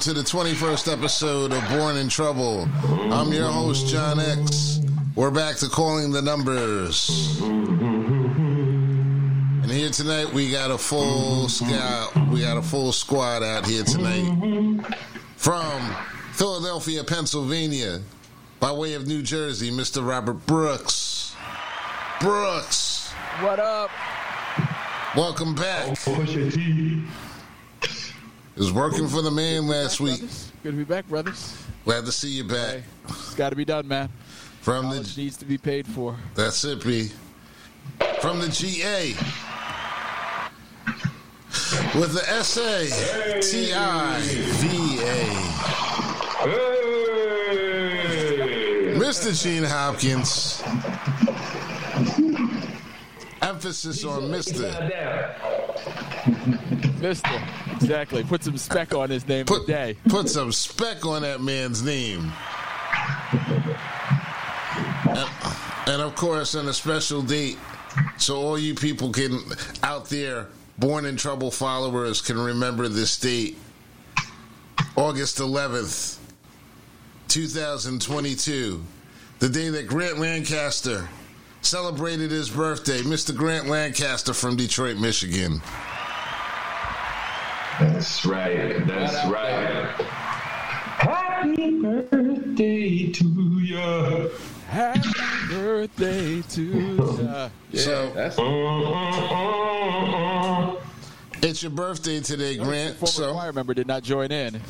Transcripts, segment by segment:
to the 21st episode of Born in Trouble. I'm your host, John X. We're back to calling the numbers. And here tonight we got a full scout. We got a full squad out here tonight. From Philadelphia, Pennsylvania, by way of New Jersey, Mr. Robert Brooks. Brooks, What up? welcome back. Push your T. It was working for the man last week. Brothers? Good to be back, brothers. Glad to see you back. Hey, it's got to be done, man. From College the needs to be paid for. that's it, B. From the GA. With the S A T I V A. Mr. Gene Hopkins. Emphasis on Mr. Mister. Exactly. Put some spec on his name Put, today. put some spec on that man's name. And, and of course, on a special date, so all you people can out there, born in trouble followers, can remember this date. August 11th, 2022, the day that Grant Lancaster celebrated his birthday. Mr. Grant Lancaster from Detroit, Michigan. That's right. That's right. Happy birthday to you. Happy birthday to ya. so, That's uh, uh, uh, It's your birthday today, Grant. Former So, choir member did not join in.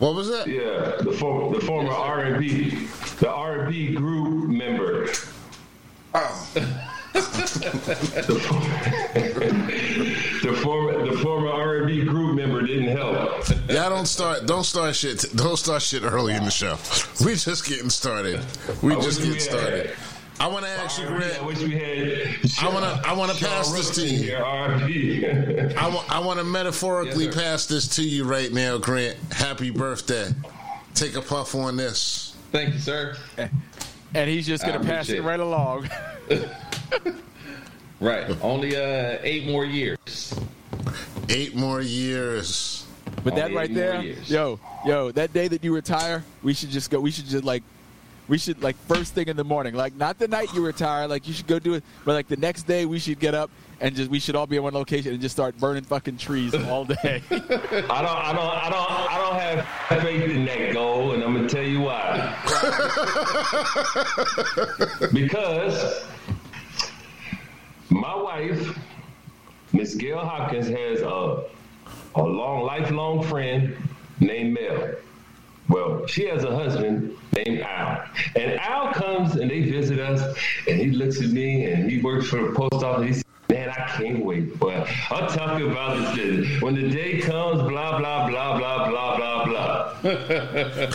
what was that? Yeah, the, for, the former R&B, the R&B group member. Oh, The, for- the former the former R&B group member didn't help. yeah. Don't start. Don't start shit. Don't start shit early in the show. We just getting started. We I just wish getting started. I want to ask you, R&B, I Grant. wish we had. I wanna- I wanna Sean pass this to you. Here, I want. I want to metaphorically Yes, pass this to you right now, Grant. Happy birthday. Take a puff on this. thank you, sir. And he's just gonna pass it it. right along. Right, only uh, eight more years. Eight more years. But that Only right there, years. yo, yo, that day that you retire, we should just go. We should just like, we should like first thing in the morning, like not the night you retire, like you should go do it, but like the next day we should get up and just we should all be in one location and just start burning fucking trees all day. I don't, I don't, I don't, I don't have faith in that goal, and I'm gonna tell you why. because my wife, Miss Gail Hopkins, has a a long, lifelong friend named Mel. Well, she has a husband named Al. And Al comes and they visit us, and he looks at me and he works for the post office. He says, Man, I can't wait. But I'm talking about this. When the day comes, blah, blah, blah, blah, blah, blah, blah.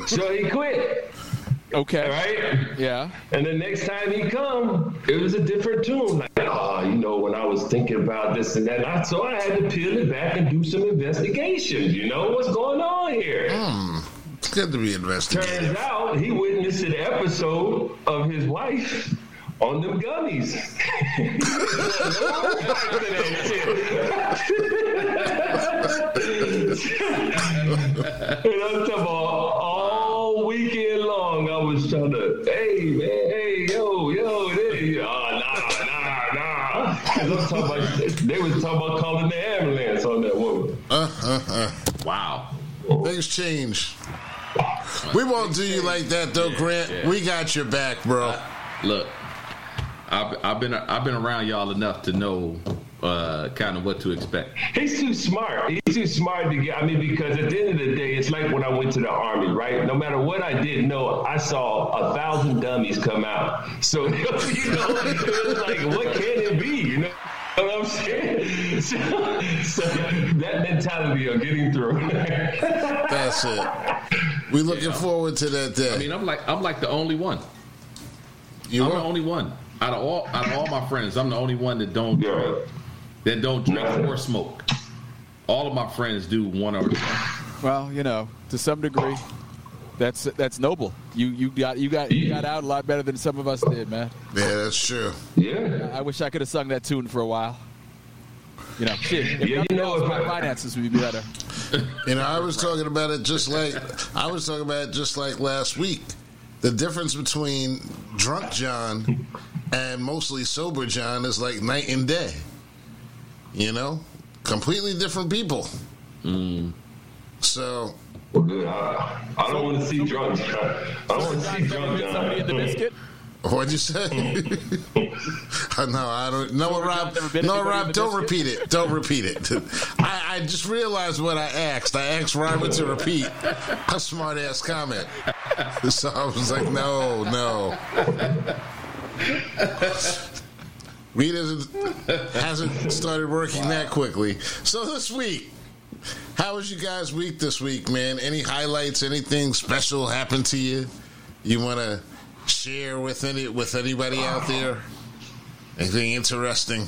so he quit, okay, right? yeah, And the next time he come, it was a different tune. Like, oh, you know, when I was thinking about this and that, I, so I had to peel it back and do some investigation. You know what's going on here? Hmm. It's good to be investigated. Turns out he witnessed an episode of his wife on them gummies. and I'm talking about was trying to, hey man, hey yo, yo, hey, oh, nah, nah, nah. 'Cause I'm talking about, they was talking about calling the ambulance on that woman. Uh, uh, uh. Wow. Things change. We won't do you like that though, Grant. yeah. We got your back, bro. Look, I've, I've been I've been around y'all enough to know uh, kind of what to expect. He's too smart. He's too smart to get. I mean, because at the end of the day, it's like when I went to the army, right? No matter what I did know, I saw a thousand dummies come out. So you know, it was like, what can it be? You know. what I'm saying? So, so that mentality of getting through. That's it. We're looking forward to that day. I mean, I'm like I'm like the only one. you I'm the only one out of all out of all my friends. I'm the only one that don't yeah. That don't drink or smoke. All of my friends do one or the other. well, you know, to some degree, that's that's noble. You you got you got you got out a lot better than some of us did, man. Yeah, that's true. Yeah. I wish I could have sung that tune for a while. You know, shit. If Yeah, you know, else, my I- finances would be better. You know, I was talking about it just like I was talking about it just like last week. The difference between drunk John and mostly sober John is like night and day. You know, completely different people. Mm. So Well, good. I, I don't want to see drunk John. I don't want to see drunk somebody in the biscuit. What'd you say? no, I don't. No, Sober Rob. John never bit No, Rob. Don't biscuit? repeat it. Don't repeat it. I, I just realized what I asked. I asked Robert to repeat a smart ass comment. So I was like, no, no. Reed hasn't, hasn't started working that quickly. So this week, how was you guys' week this week, man? Any highlights? Anything special happened to you? You want to share with any with anybody out there? Anything interesting?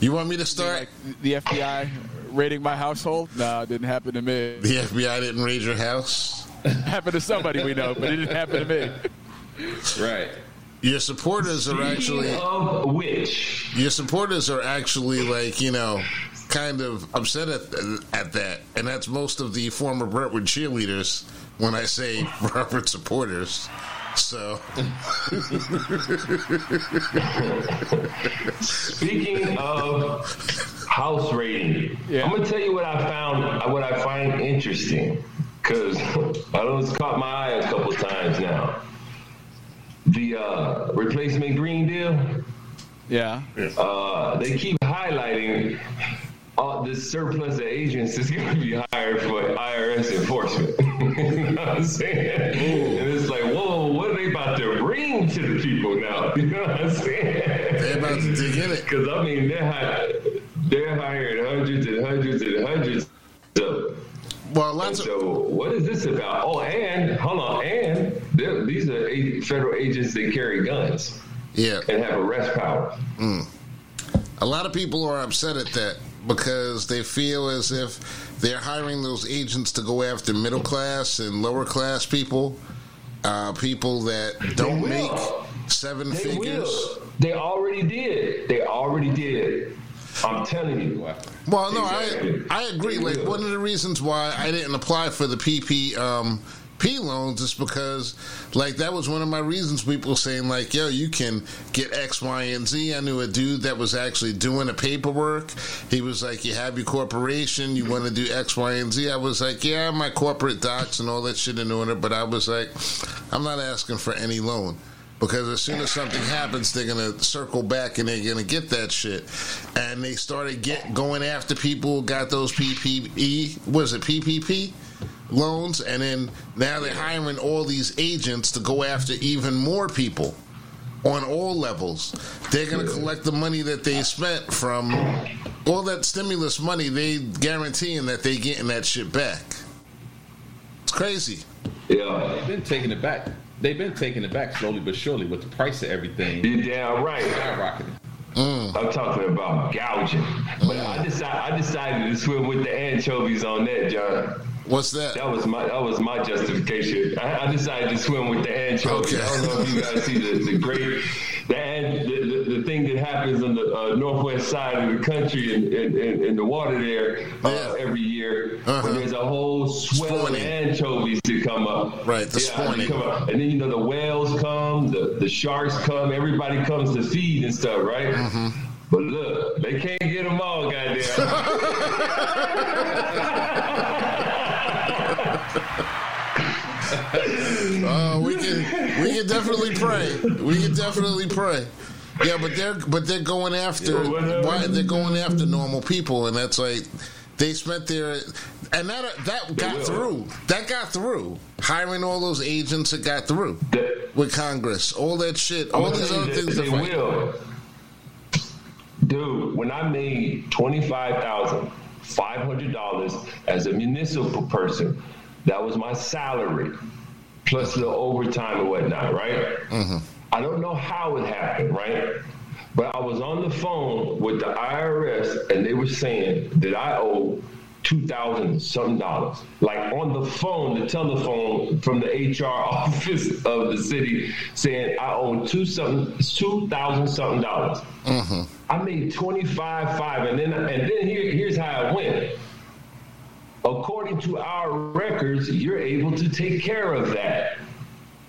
You want me to start? Like the FBI raiding my household? No, it didn't happen to me. The FBI didn't raid your house. happened to somebody we know, but it didn't happen to me. Right. Your supporters are actually Speaking of which, your supporters are actually like you know kind of upset at at that, and that's most of the former Brentwood cheerleaders. When I say Robert supporters, so speaking of house raiding, Yeah. I'm gonna tell you what I found, what I find interesting, because I know it's caught my eye a couple times now. The uh, replacement green deal. Yeah. uh, they keep highlighting all this surplus of agents is going to be hired for IRS enforcement. you know what I'm saying? And it's like, whoa, what are they about to bring to the people now? You know what I'm saying? they're about to dig in it. Because I mean, they're hi- they're hiring hundreds and hundreds and hundreds of Well, and lots of so what is this about? Oh, and hold on, and they're- these are federal agents that carry guns yeah. and have arrest power. A lot of people are upset at that because they feel as if they're hiring those agents to go after middle class and lower class people, uh, people that don't make seven They figures. will. They already did. They already did. I'm telling you. Well, no, Exactly. I I agree. They Like will. one of the reasons why I didn't apply for the PP um, P loans is because like that was one of my reasons. People saying like, "Yo, you can get X, Y, and Z." I knew a dude that was actually doing the paperwork. He was like, "You have your corporation, you want to do X, Y, and Z." I was like, "Yeah, my corporate docs and all that shit in order," but I was like, "I'm not asking for any loan." Because as soon as something happens, they're gonna circle back and they're gonna get that shit. And they started get going after people got those PPE. Was it PPP loans? And then now they're hiring all these agents to go after even more people on all levels. They're gonna collect the money that they spent from all that stimulus money. They guaranteeing that they getting that shit back. It's crazy. Yeah. They've been taking it back. They've been taking it back slowly but surely with the price of everything You're damn right. skyrocketing. Mm. I'm talking about gouging. But I mm. decided I decided to swim with the anchovies on that, John. What's that? That was my that was my justification. I, I decided to swim with the anchovies. Okay. I don't know if you guys see the, the great the, the, the thing that happens on the uh, northwest side of the country in, in, in, in the water there uh, Yeah. every year Uh-huh. when there's a whole swell of anchovies that come up. Right, the spawning. come up. And then you know the whales come, the, the sharks come, everybody comes to feed and stuff, right? Mm-hmm. But look, they can't get them all, goddamn. Uh, we can we can definitely pray. We can definitely pray. Yeah, but they're but they're going after why they're going after normal people, and that's like they spent their and that that got through. That got through. Hiring all those agents, that got through That- with Congress. All that shit. All these other things. they will. Dude, when I made twenty five thousand five hundred dollars as a municipal person, that was my salary plus the overtime and whatnot, right? Mm-hmm. I don't know how it happened, right? But I was on the phone with the IRS and they were saying that I owe two thousand something dollars. Like on the phone, the telephone from the HR office of the city saying I owe two something two thousand something dollars. Mm-hmm. I made twenty five five, and then and then here, here's how it went. According to our records, you're able to take care of that.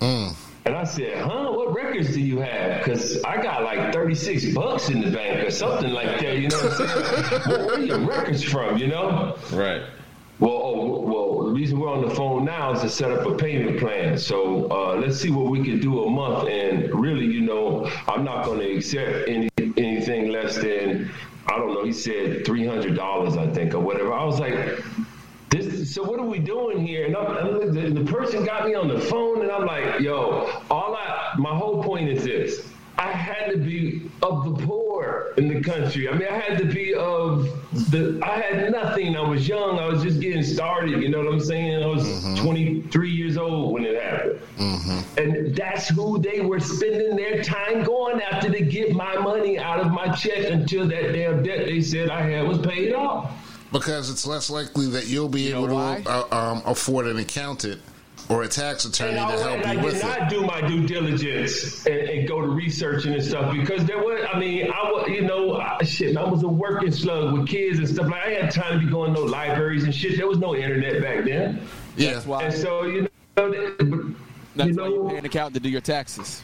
Mm. And I said, huh? What records do you have? Because I got like 36 bucks in the bank or something like that, you know what I'm saying? well, where are your records from, you know? Right. Well, oh, well, the reason we're on the phone now is to set up a payment plan. So uh, let's see what we can do a month. And really, you know, I'm not going to accept any anything less than I don't know. He said three hundred dollars, I think, or whatever. I was like, this. So what are we doing here? And, I'm, the, the person got me on the phone, and I'm like, yo, all I, my whole point is this. I had to be of the poor in the country. I mean, I had to be of the. I had nothing. I was young. I was just getting started. You know what I'm saying? I was mm-hmm. 23 years old when it happened, mm-hmm. and that's who they were spending their time going after to get my money out of my check until that damn debt they said I had was paid off. Because it's less likely that you'll be You able to uh, um, afford an accountant or a tax attorney And I, to help and I you did with not do my due diligence and, and go to researching and stuff because there was, I mean, I was, you know, I, shit, I was a working slug with kids and stuff. Like I had time to be going to no libraries and shit. There was no internet back then, Yeah. That's why. and so you know, you That's why you pay an accountant to do your taxes.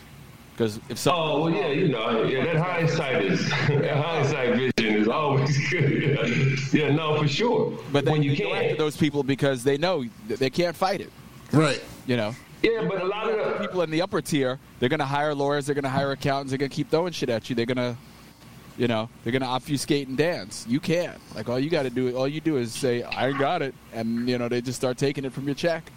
Because if something Oh well, yeah, you know, yeah. That hindsight is that hindsight vision is always good. yeah, no, for sure. but they, when you they go after those people because they know they can't fight it. Right. You know, yeah, but a lot of the people in the upper tier, they're going to hire lawyers, they're going to hire accountants, they're going to keep throwing shit at you. They're going to, you know, they're going to obfuscate and dance. You can't. Like all you got to do, all you do is say, "I got it," and you know they just start taking it from your check.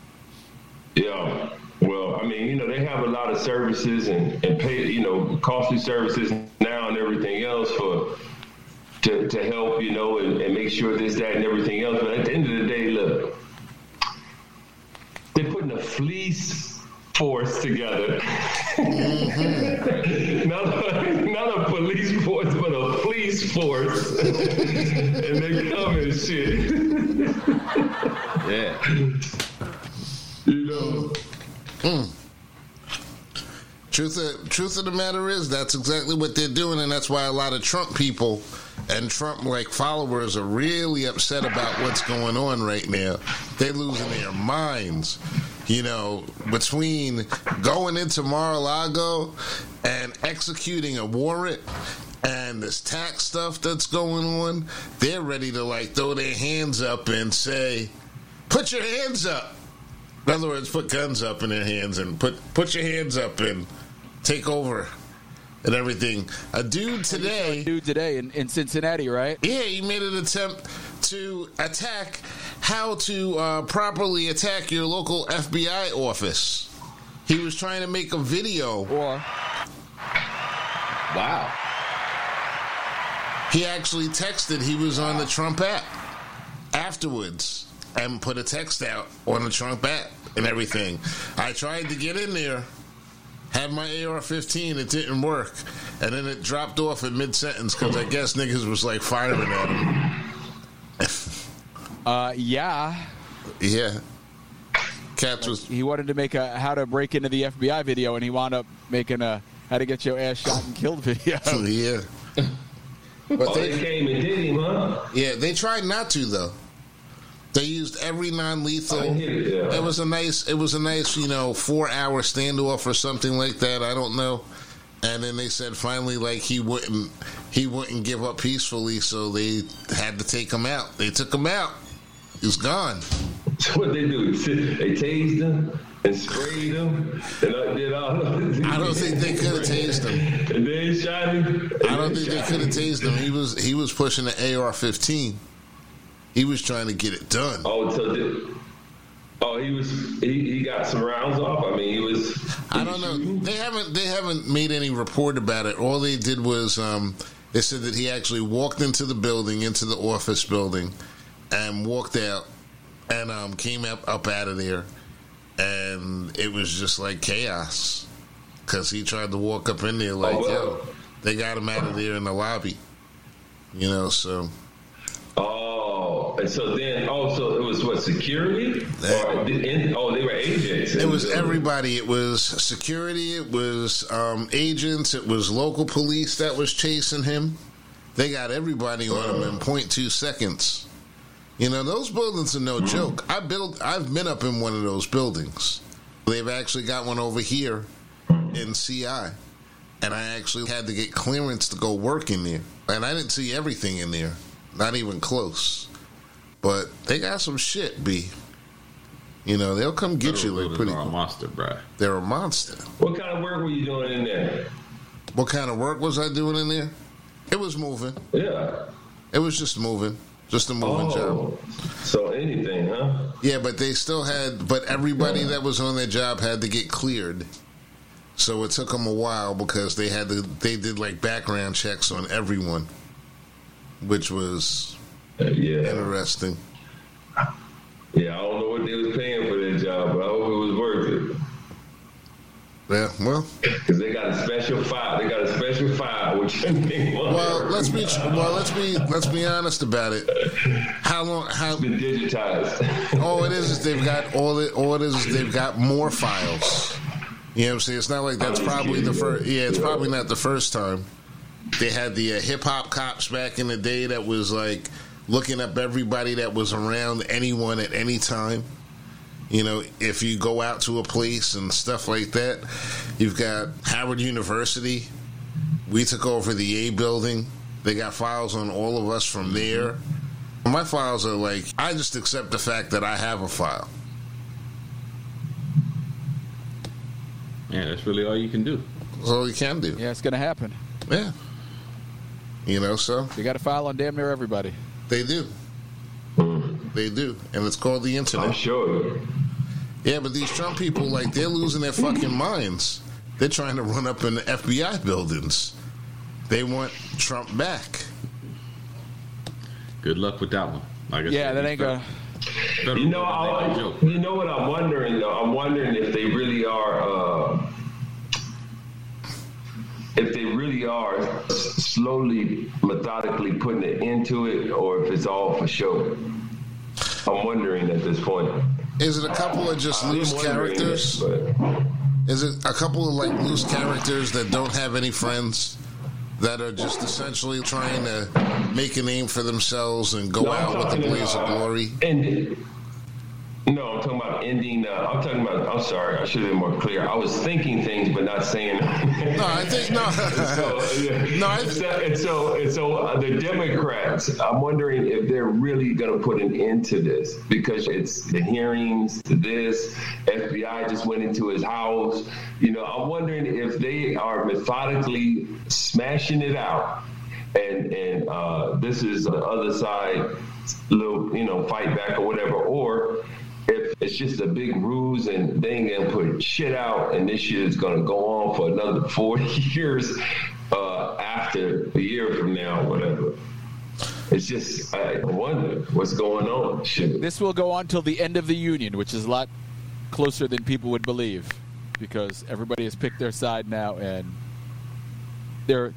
Yeah. Well, I mean, you know, they have a lot of services and, and pay, you know, costly services now and everything else for to, to help, you know, and, and make sure this, that, and everything else. But at the end of the day, look, they're putting a fleece force together. Mm-hmm. not, a, not a police force, but a fleece force. and they come and shit. Yeah. You know. Truth of, truth of the matter is, that's exactly what they're doing, and that's why a lot of Trump people and Trump like followers are really upset about what's going on right now. They're losing their minds. You know, between going into Mar-a-Lago and executing a warrant and this tax stuff that's going on, they're ready to like throw their hands up and say, "Put your hands up." In other words, put guns up in their hands and put put your hands up and take over and everything. A dude today, Dude, today in, in Cincinnati, right? yeah, he made an attempt to attack how to uh, properly attack your local FBI office. He was trying to make a video. Or Wow. He actually texted. He was on the Trump app afterwards and put a text out on the Trump app and everything. I tried to get in there, had my AR-15, it didn't work, and then it dropped off in mid-sentence because I guess niggas was like firing at him. uh, yeah, Yeah, Cats was he wanted to make a how to break into the FBI video, and he wound up making a how to get your ass shot and killed video. yeah. But Oh, they they, came and did him, huh? yeah, they tried not to though. They used every non-lethal. It, yeah. It was a nice, it was a nice, you know, four-hour standoff or something like that. I don't know. And then they said finally, like he wouldn't, he wouldn't give up peacefully, so they had to take him out. They took him out. He's gone. So what they do? They tased him and sprayed him and I did all. I don't think they could have tased him. And then shot him. I don't think they could have tased him. He was, he was pushing the AR-15. He was trying to get it done. Oh, so did, oh, he was. He, he got some rounds off. I mean, he was. I don't know. They haven't they haven't made any report about it. All they did was um, they said that he actually walked into the building, into the office building, and walked out, and um, came up up out of there, and it was just like chaos because he tried to walk up in there like, Oh, wow. yo, they got him out of there in the lobby, you know. So Oh, and so then also it was what security? Or, in, oh, they were agents. It was everybody. It was security. It was um, agents. It was local police that was chasing him. They got everybody on them in 0.2 seconds. You know, those buildings are no joke. I built I've been up in one of those buildings. They've actually got one over here in CI. And I actually had to get clearance to go work in there. And I didn't see everything in there. Not even close. But they got some shit, B. You know, they'll come get you like pretty a monster, bruh. They're a monster. What kind of work were you doing in there? What kind of work was I doing in there? It was moving. Yeah. It was just moving. Just a moving job. Oh, so anything, huh? Yeah, but they still had, but everybody that was on their job had to get cleared. So it took them a while because they had to, they did like background checks on everyone, which was Uh, yeah. interesting. Yeah, I don't know what they was paying for that job, but I hope it was worth it. Yeah, well, Because they got a special file. They got a special file, which well, let's be, well, let's be, let's be honest about it. How long, how, been digitized. all it is is they've got all it, all it is is they've got more files. You know what I'm saying? It's not like that's probably the first. Yeah, it's probably not the first time. They had the uh, hip hop cops back in the day that was like looking up everybody that was around anyone at any time. You know, if you go out to a place and stuff like that, you've got Howard University. We took over the A building. They got files on all of us from there. My files are like, I just accept the fact that I have a file. Yeah, that's really all you can do. That's all you can do. Yeah, it's going to happen. Yeah. You know, so You got a file on damn near everybody. They do. They do. And it's called the internet. I'm internet. sure. Yeah, but these Trump people, like, they're losing their fucking minds. They're trying to run up in the FBI buildings. They want Trump back. Good luck with that one. Like I Yeah, that ain't gonna. You know, government ain't no I, you know what I'm wondering though. I'm wondering if they really are, uh, if they really are s- slowly, methodically putting it into it, or if it's all for show. I'm wondering at this point. Is it a couple of just I'm loose characters? it, Is it a couple of, like, loose characters that don't have any friends? That are just essentially trying to make a name for themselves and go No, out with the blaze of glory? ending- no, I'm talking about ending. Uh, I'm talking about. I'm sorry. I should have been more clear. I was thinking things, but not saying. No, I think no. so, yeah. No, I- so, and so, and so uh, the Democrats, I'm wondering if they're really going to put an end to this because it's the hearings, this. FBI just went into his house. You know, I'm wondering if they are methodically smashing it out, and and uh, this is the other side, little you know, fight back or whatever, or it's just a big ruse and they ain't gonna put shit out and this shit is gonna go on for another 40 years uh, after a year from now, whatever. It's just, I wonder what's going on. Shit. This will go on till the end of the union, which is a lot closer than people would believe, because everybody has picked their side now, and they're,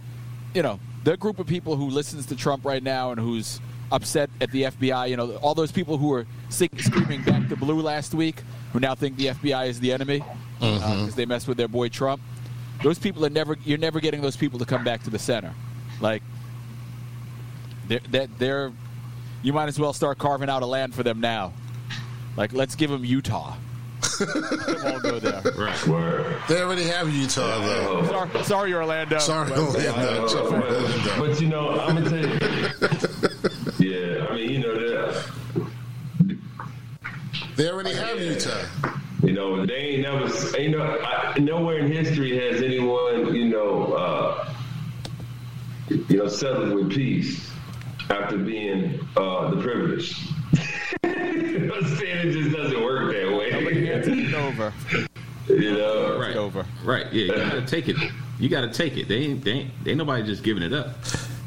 you know, the group of people who listens to Trump right now and who's upset at the FBI. You know, all those people who were sing, screaming back to blue last week, who now think the FBI is the enemy uh, mm-hmm. because they messed with their boy Trump. Those people are never. You're never getting those people to come back to the center. Like, they're, they're, they're you might as well start carving out a land for them now. Like, let's give them Utah. They won't go there. Right. Word. They already have Utah, though. Sorry, sorry Orlando. Sorry, But- Orlando. Except for but, Orlando. but you know, I'm gonna tell you. Yeah, I mean, you know. They already have Utah. You know, they ain't never, ain't no, I, nowhere in history has anyone, you know, uh, you know, settled with peace after being uh, the privileged. you know what I'm saying? It just doesn't work that way. Nobody gets way. it over. you know, Right. over. Right. Yeah. You gotta take it. You gotta take it. They ain't. They ain't. They ain't nobody just giving it up.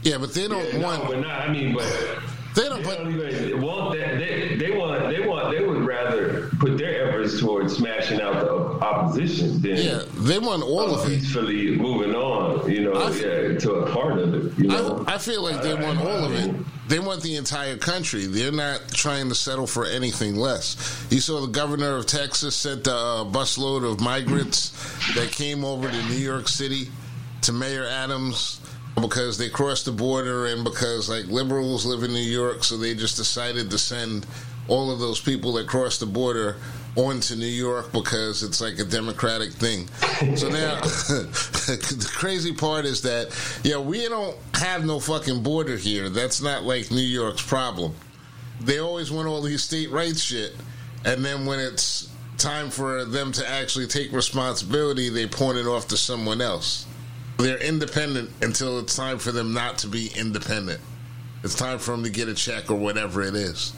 Yeah, but they don't Yeah, no, want. but not. I mean, but They don't they put. don't even want that. They, they want. They want. They would rather put their efforts towards smashing out the opposition than Yeah, they want all of it. peacefully moving on. You know, I- yeah, to a part of it. You know, I, I feel like they want all of it. They want the entire country. They're not trying to settle for anything less. You saw the governor of Texas sent a uh, busload of migrants that came over to New York City to Mayor Adams because they crossed the border and because like liberals live in New York, so they just decided to send all of those people that crossed the border onto New York because it's like a democratic thing. So now the crazy part is that yeah, we don't have no fucking border here. That's not like New York's problem. They always want all these state rights shit, and then when it's time for them to actually take responsibility, they point it off to someone else. They're independent until it's time for them not to be independent. It's time for them to get a check or whatever it is.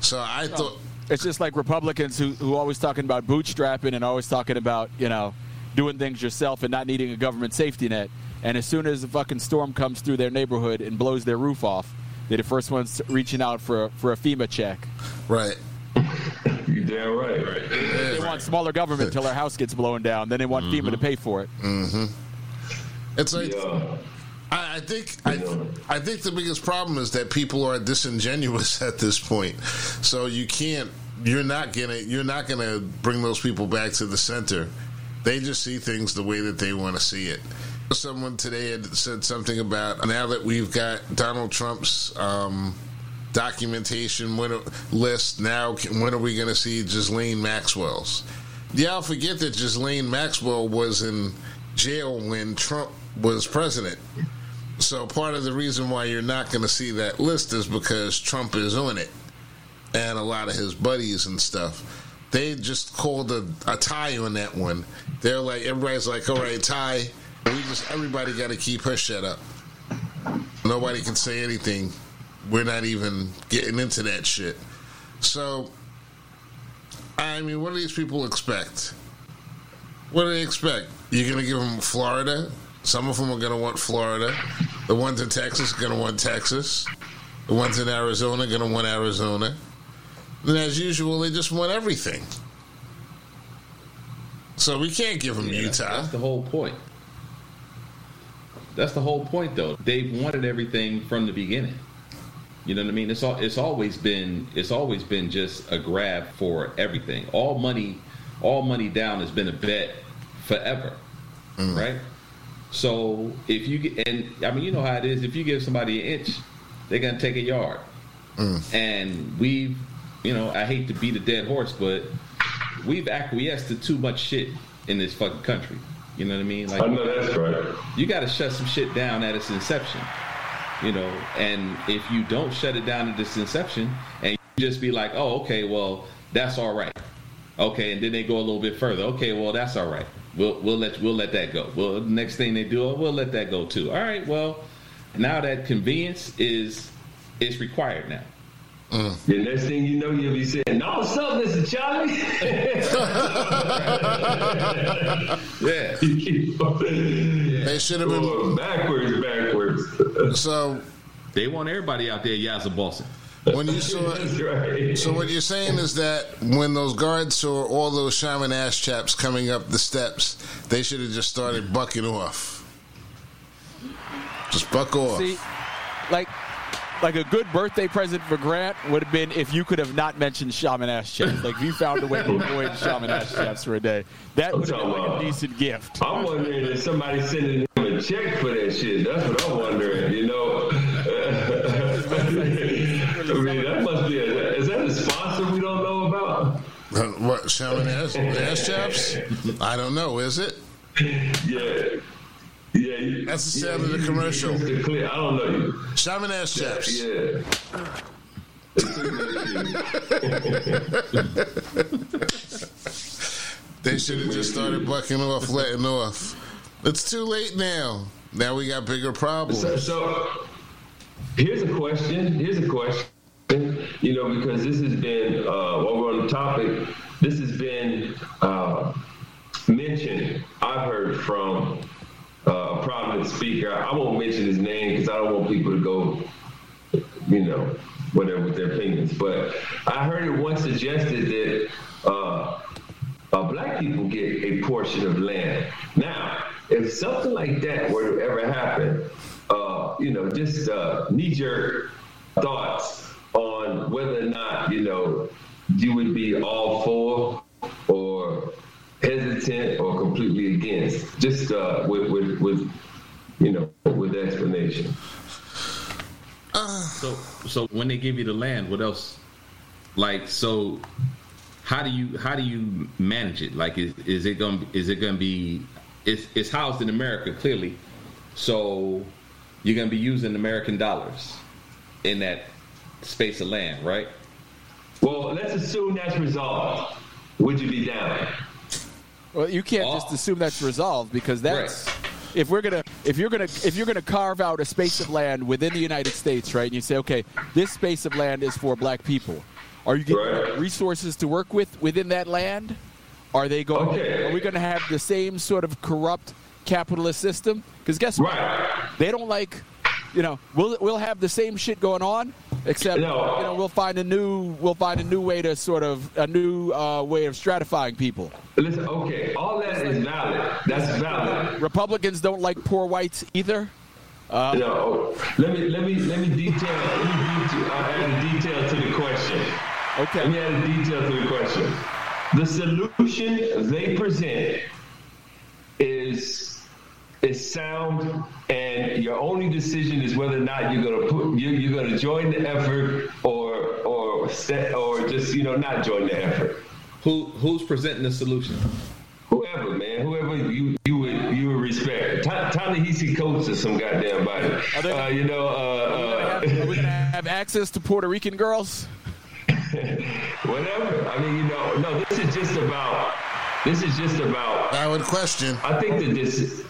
So I thought It's just like Republicans who who always talking about bootstrapping and always talking about you know doing things yourself and not needing a government safety net. And as soon as a fucking storm comes through their neighborhood and blows their roof off, they're the first ones reaching out for a, for a FEMA check. right. You damn right. They want smaller government until their house gets blown down. Then they want mm-hmm. FEMA to pay for it. Mm-hmm. It's like Yeah. I, I think I, I think the biggest problem is that people are disingenuous at this point. So you can't you're not gonna you're not gonna bring those people back to the center. They just see things the way that they want to see it. Someone today had said something about now that we've got Donald Trump's um, documentation list. Now, when are we going to see Ghislaine Maxwell's? Yeah, I'll forget that Ghislaine Maxwell was in jail when Trump was president. So part of the reason why you're not going to see that list is because Trump is on it, and a lot of his buddies and stuff. They just called a, a tie on that one. They're like, everybody's like, all right, tie. We just everybody got to keep her shut up. Nobody can say anything. We're not even getting into that shit. So, I mean, what do these people expect? What do they expect? You're going to give them Florida? Some of them are going to want Florida. The ones in Texas are going to want Texas. The ones in Arizona are going to want Arizona. And as usual, they just want everything. So we can't give them Yeah, Utah. That's the whole point. That's the whole point, though. They've wanted everything from the beginning. You know what I mean? It's all. It's always been. It's always been just a grab for everything. All money, all money down has been a bet forever, mm. right? So if you get, and I mean, you know how it is. If you give somebody an inch, they're gonna take a yard. Mm. And we've, you know, I hate to beat a dead horse, but we've acquiesced to too much shit in this fucking country. You know what I mean? Like I know that's right. you got to shut some shit down at its inception. You know, and if you don't shut it down at its inception, and you just be like, oh, okay, well, that's all right. Okay, and then they go a little bit further. Okay, well, that's all right. We'll we'll let we'll let that go. Well, next thing they do, oh, we'll let that go too. All right, well, now that convenience is is required now. Mm. The next thing you know, you'll be saying, "No, what's up, Mr. Charlie?" Yeah, You They should have been. going backwards, backwards. So they want everybody out there yazza bossing. When you saw That's right. So what you're saying is that when those guards saw all those shaman ass chaps coming up the steps, they should have just started bucking off. Just buck off. See, like, like a good birthday present for Grant would have been if you could have not mentioned shaman ass chaps. Like if you found a way to avoid shaman ass chaps for a day, that would have been like a decent gift. I'm wondering if somebody's sending him a check for that shit. That's what I'm wondering. What shaman ass, ass chaps? I don't know. Is it? Yeah. Yeah, you- That's the yeah, sound of the commercial. clear- I don't know you. Shaman ass chaps. Yeah. They should have just started bucking off, letting off. It's too late now. Now we got bigger problems. So, so here's a question. Here's a question. You know, because this has been uh, while we're on the topic, this has been uh, mentioned. I've heard from uh, a prominent speaker. I won't mention his name because I don't want people to go, you know, whatever with their opinions. But I heard it once suggested that. Uh, uh, black people get a portion of land. Now, if something like that were to ever happen, uh, you know, just uh, knee-jerk thoughts on whether or not, you know, you would be all for or hesitant or completely against, just uh, with, with, with, you know, with explanation. So, so when they give you the land, what else? Like, so how do you how do you manage it? Like, is, is it gonna is it to be? It's, it's housed in America clearly, so you're to be using American dollars in that space of land, right? Well, let's assume that's resolved. Would you be down? Well, you can't Oh. just assume that's resolved because that's Right. if we're gonna if you're gonna if you're gonna carve out a space of land within the United States, right? And you say, okay, this space of land is for Black people. Are you getting Right. resources to work with within that land? Are they going? Okay. Are we going to have the same sort of corrupt capitalist system? Because guess what? Right. They don't like. You know, we'll we'll have the same shit going on, except No. you know we'll find a new we'll find a new way to sort of a new uh, way of stratifying people. Listen, okay, all that is valid. That's valid. Republicans don't like poor whites either. No, let me let me let me detail. Let me detail, uh, add a detail to the question. Okay. Let me add a detail to the question. The solution they present is is sound, and your only decision is whether or not you're gonna put you, you're gonna join the effort or or set, or just you know not join the effort. Who who's presenting the solution? Whoever, man, whoever you you would you would respect. Ta- Ta-Nehisi Coates or some goddamn body. They- Uh, you know, Are we gonna uh, have- are we going to have access to Puerto Rican girls? uh, whatever. I mean, you know, no. This is just about. This is just about. Valid question. I think that this.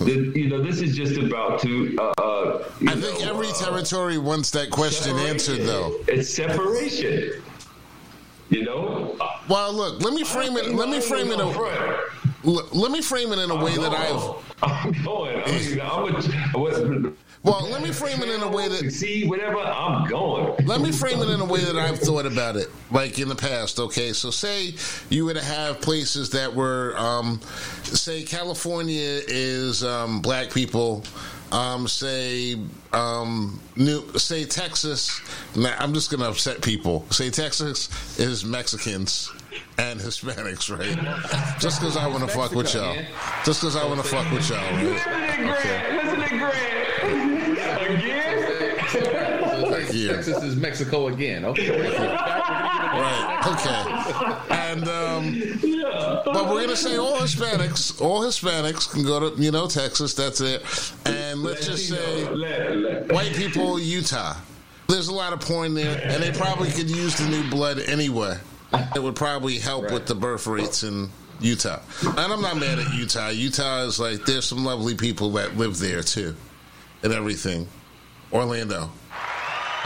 You know, this is just about to. Uh, uh, I think know, every uh, territory wants that question answered, though. It's separation. You know. Well, look, let me frame it. Let me frame it. A, let me frame it in a way that I've. I'm going. I mean, I'm a, Well, let me frame it in a way that. see whatever. I'm going. Let me frame it in a way that I've thought about it, like in the past. Okay, so say you were to have places that were, um, say, California is um, black people. Um, say, um, New, say Texas. Nah, I'm just gonna upset people. Say Texas is Mexicans and Hispanics, right? Just because I want to fuck with y'all. Just because I want to fuck with y'all, right? Listen Texas is Mexico again. Okay. Right. Okay. And um, but we're gonna say all Hispanics, all Hispanics can go to you know Texas. That's it. And let's just say Let- let- white people, Utah. There's a lot of porn there, and they probably could use the new blood anyway. It would probably help with the birth rates in Utah. And I'm not mad at Utah. Utah is like there's some lovely people that live there too, and everything. Orlando,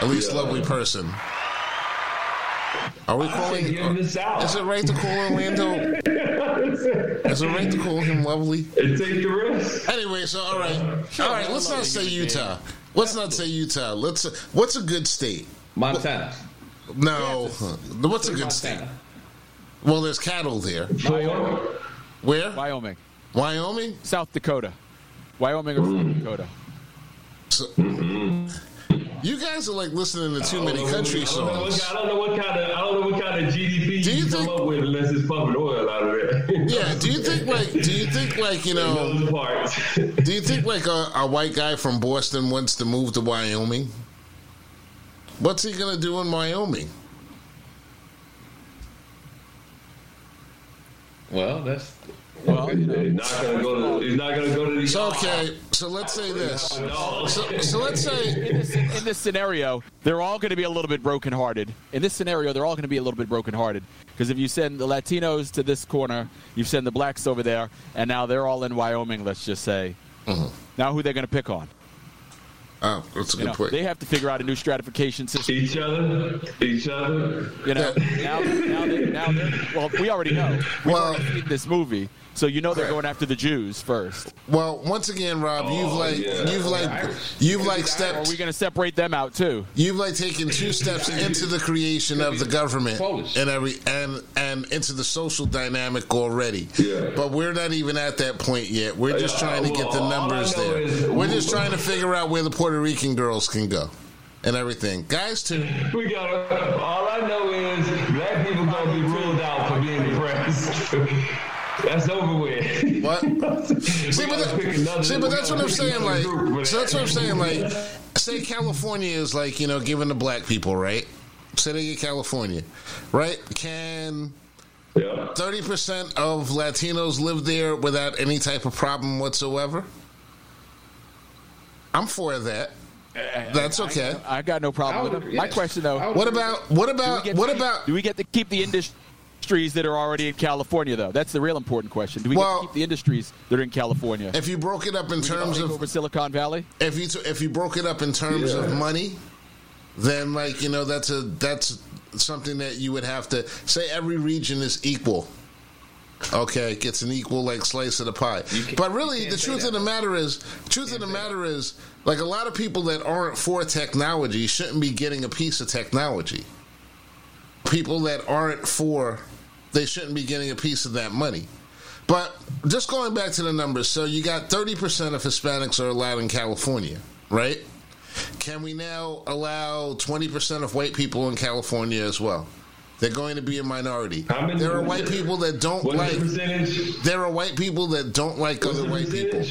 at least lovely person. Are we calling? give him the South. Is it right to call Orlando? Is it right to call him lovely? And take the risk. Anyway, so all right, all right. Let's not say Utah. Let's not say Utah. Let's. What's a good state? Montana. No. What's a good state? Well, there's cattle there. Wyoming. Where? Wyoming. Wyoming. South Dakota. Wyoming or South Dakota. So, you guys are like listening to too many country I don't, know what, songs. I don't know what kind of I don't know what kind of GDP Do you you come think- up with unless it's pumping oil out of there. Yeah. Do you think like? Do you think like you know? Do you think like a, a white guy from Boston wants to move to Wyoming? What's he gonna do in Wyoming? Well, that's Well, you know, he's not gonna go to. He's not gonna go to the. So okay, so let's say this. So, so let's say in this, in this scenario, they're all going to be a little bit brokenhearted. In this scenario, they're all going to be a little bit brokenhearted because if you send the Latinos to this corner, you send the blacks over there, and now they're all in Wyoming. Let's just say, mm-hmm. now who they're going to pick on? Oh, that's a You good know, point. they have to figure out a new stratification system. Each other, each other. You know, now, now, they, now they're well. We already know. We've Well- already seen this movie, so you know they're going after the Jews first. Well, once again, Rob, you've Oh, like yeah. you've like Irish. you've like Are stepped we going to separate them out too? you've like taken two steps into the creation of the government Polish. and every and and into the social dynamic already. Yeah. But we're not even at that point yet. We're uh, just Yeah, trying to get the well, all I numbers know there. is- We're just trying to figure out where the Puerto Rican girls can go and everything. Guys too. We got. All I know is black people gonna be ruled out for being depressed. That's over with. What? see, but, that, see, but that's what I'm saying. Like, so that's what I'm saying. Like, say California is like you know given to black people, right? Say they get California, right? Can thirty percent of Latinos live there without any type of problem whatsoever? I'm for that. That's okay. I, I got no problem with them. My question though, What about what about do we get what to- about do we get to keep the industries that are already in California though? That's the real important question. Do we Well- get to keep the industries that are in California? if you broke it up in We get to terms of over Silicon Valley. if you if you broke it up in terms of money, then like you know that's a that's something that you would have to say every region is equal. Okay, gets an equal like slice of the pie. But really, the truth of the matter is, truth of the matter is, like a lot of people that aren't for technology shouldn't be getting a piece of technology. People that aren't for, they shouldn't be getting a piece of that money. But just going back to the numbers, so you got 30% of Hispanics are allowed in California, right? Can we now allow 20% of white people in California as well? They're going to be a minority. Many There are white people that don't What's like. the percentage? There are white people that don't like What's other the white people.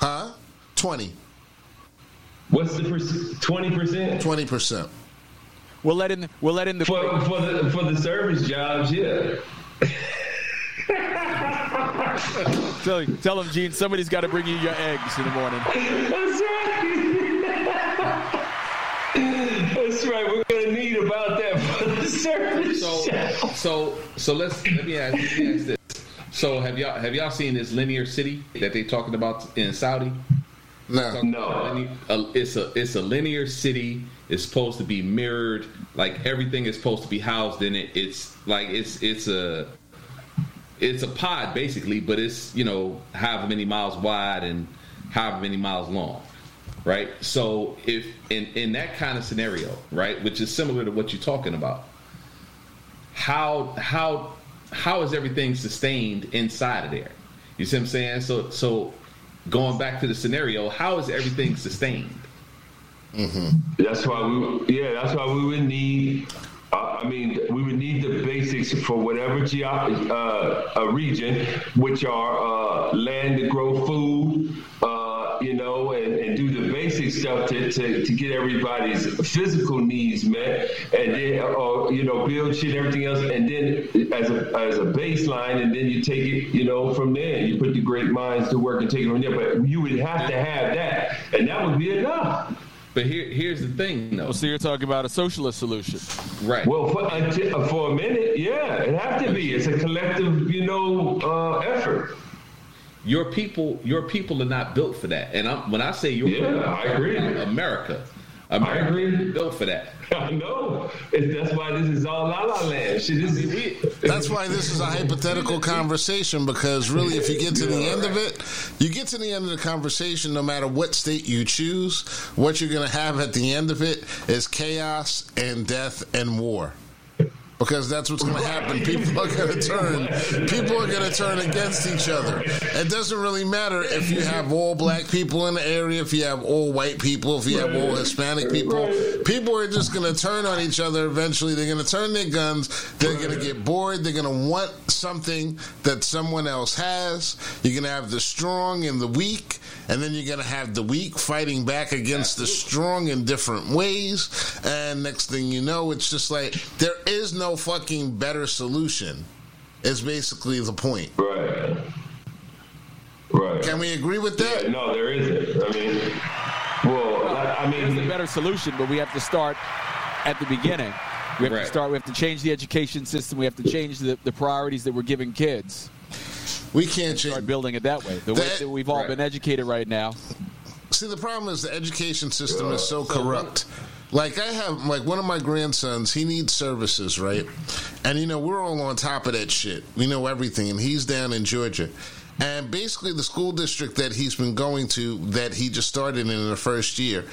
Huh? 20. What's the twenty percent 20%. We'll let in. We'll let in the. for for the for the service jobs? Yeah. Tell, tell them, Gene. Somebody's got to bring you your eggs in the morning. That's right. That's right. We're gonna need about that for the. So, jobs. so, so let's let me ask, let me ask this. So, have y'all have y'all seen this linear city that they talking about in Saudi? No. No. Linear- uh, It's a it's a linear city. It's supposed to be mirrored. Like everything is supposed to be housed in it. It's like it's it's a it's a pod basically, but it's you know however many miles wide and however many miles long, right? So if in in that kind of scenario, right, which is similar to what you're talking about, how how how is everything sustained inside of there? You see what I'm saying? So so going back to the scenario, how is everything sustained? That's why we, yeah, that's why we would need. Uh, I mean, we would need the basics for whatever geo- uh, a region, which are uh, land to grow food, uh, you know, and, and do stuff to, to, to get everybody's physical needs met, and then, or you know, build shit, everything else, and then as a as a baseline, and then you take it, you know, from there. You put the great minds to work and take it from there. But you would have to have that, and that would be enough. But here here's the thing though. Oh, so you're talking about a socialist solution. Right. Well, for, uh, until, for a minute, yeah, it have to be. It's a collective, you know, uh, effort. Your people your people are not built for that. And I'm, when I say your Yeah, people, I agree. America. America agree. is built for that. I know. It's, that's why this is all la la land. Shit, this is That's why this is a hypothetical conversation because really, if you get to the end of it, you get to the end of the conversation, no matter what state you choose, what you're going to have at the end of it is chaos and death and war. Because that's what's going to happen. People are going to turn. People are going to turn against each other. It doesn't really matter if you have all black people in the area, if you have all white people, if you have all Hispanic people. People are just going to turn on each other eventually. They're going to turn their guns. They're going to get bored. They're going to want something that someone else has. You're going to have the strong and the weak, and then you're going to have the weak fighting back against the strong in different ways. And next thing you know, it's just like there is no fucking better solution. Is basically the point. right. Right. Can we agree with that? Yeah, no, there isn't. I mean, well, I, I There's a better solution, but we have to start at the beginning. We have Right. to start. We have to change the education system. We have to change the, the priorities that we're giving kids. We can't change. Start change. building it that way. The way That- that we've all Right. been educated right now. See, the problem is the education system is so corrupt. Like I have, like one of my grandsons, he needs services, right? And you know, we're all on top of that shit. We know everything, and he's down in Georgia. And basically, the school district that he's been going to, that he just started in the first year,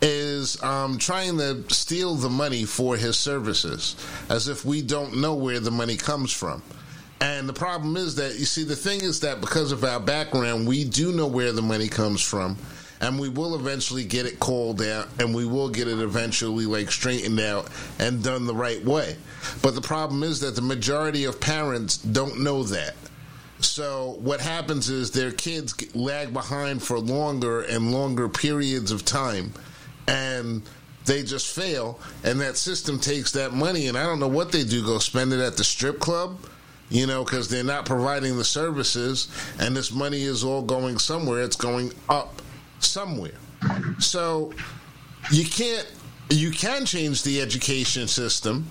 is um, trying to steal the money for his services, as if we don't know where the money comes from. And the problem is that, you see, the thing is that because of our background, we do know where the money comes from. And we will eventually get it called out and we will get it eventually like straightened out and done the right way. But the problem is that the majority of parents don't know that. So what happens is their kids lag behind for longer and longer periods of time, and they just fail. And that system takes that money, and I don't know what they do. Go spend it at the strip club, you know, because they're not providing the services, and this money is all going somewhere. It's going up somewhere. So you can't. You can change the education system.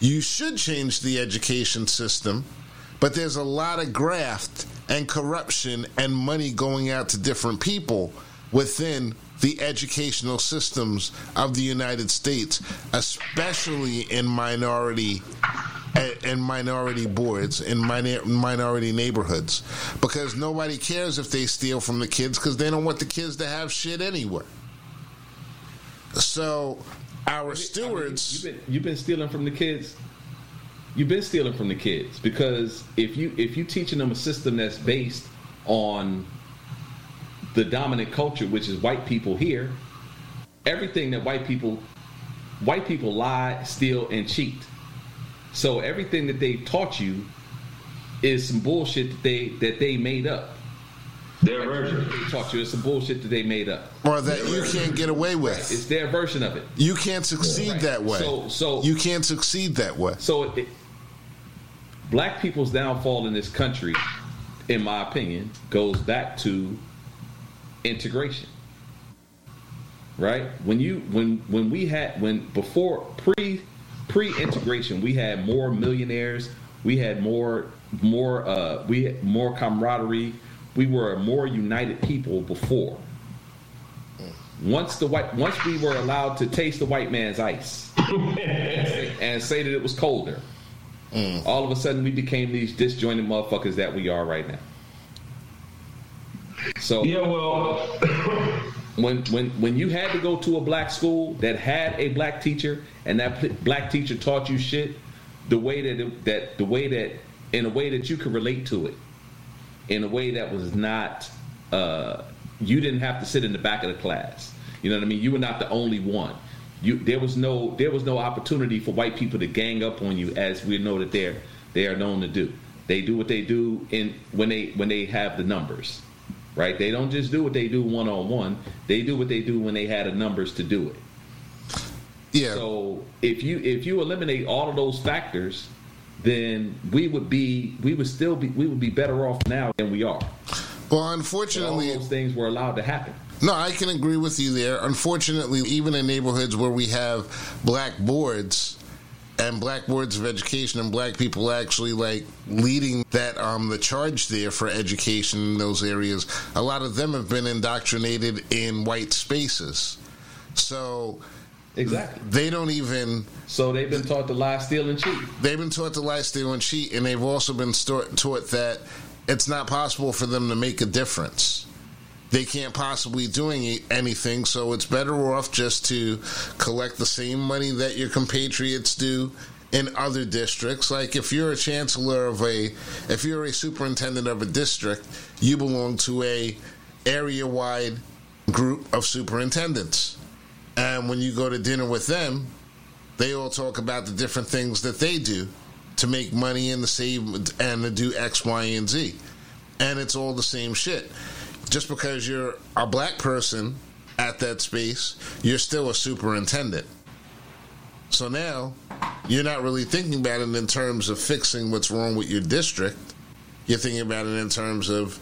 You should change the education system but there's a lot of graft and corruption and money going out to different people within the educational systems of the United States, especially in minority in minority boards in minority neighborhoods because nobody cares if they steal from the kids because they don't want the kids to have shit anywhere. So our stewards I mean, you've, been, you've been stealing from the kids you've been stealing from the kids because if you if you teaching them a system that's based on the dominant culture, which is white people here, everything that white people white people lie, steal, and cheat. So everything that they taught you is some bullshit that they that they made up. Their version. They taught you it's some bullshit that they made up, or that you can't get away with. Right. It's their version of it. You can't succeed right. that way. So, so you can't succeed that way. So it, black people's downfall in this country, in my opinion, goes back to integration. Right? When you when when we had when before pre pre integration we had more millionaires, we had more more uh we had more camaraderie, we were a more united people before. Once the white once we were allowed to taste the white man's ice and say that it was colder Mm. All of a sudden, we became these disjointed motherfuckers that we are right now. So yeah, well, when when when you had to go to a black school that had a black teacher and that black teacher taught you shit, the way that it, that the way that in a way that you could relate to it, in a way that was not uh, you didn't have to sit in the back of the class. You know what I mean? You were not the only one you there was no there was no opportunity for white people to gang up on you as we know that they're they are known to do. They do what they do in when they when they have the numbers. Right? They don't just do what they do one on one. They do what they do when they had the numbers to do it. Yeah. So if you if you eliminate all of those factors, then we would be we would still be we would be better off now than we are. Well, unfortunately, all those things were allowed to happen. No, I can agree with you there. Unfortunately, even in neighborhoods where we have black boards and black boards of education and black people actually like leading that um the charge there for education in those areas, a lot of them have been indoctrinated in white spaces. So Exactly. They don't even. So they've been taught to lie, steal, and cheat. They've been taught to lie, steal, and cheat, and they've also been taught that it's not possible for them to make a difference they can't possibly do any, anything, so it's better off just to collect the same money that your compatriots do in other districts. Like if you're a chancellor of a, if you're a superintendent of a district, you belong to a area-wide group of superintendents, and when you go to dinner with them, they all talk about the different things that they do to make money and to save and to do X, Y, and Z, and it's all the same shit just because you're a black person at that space, you're still a superintendent. So now you're not really thinking about it in terms of fixing what's wrong with your district. You're thinking about it in terms of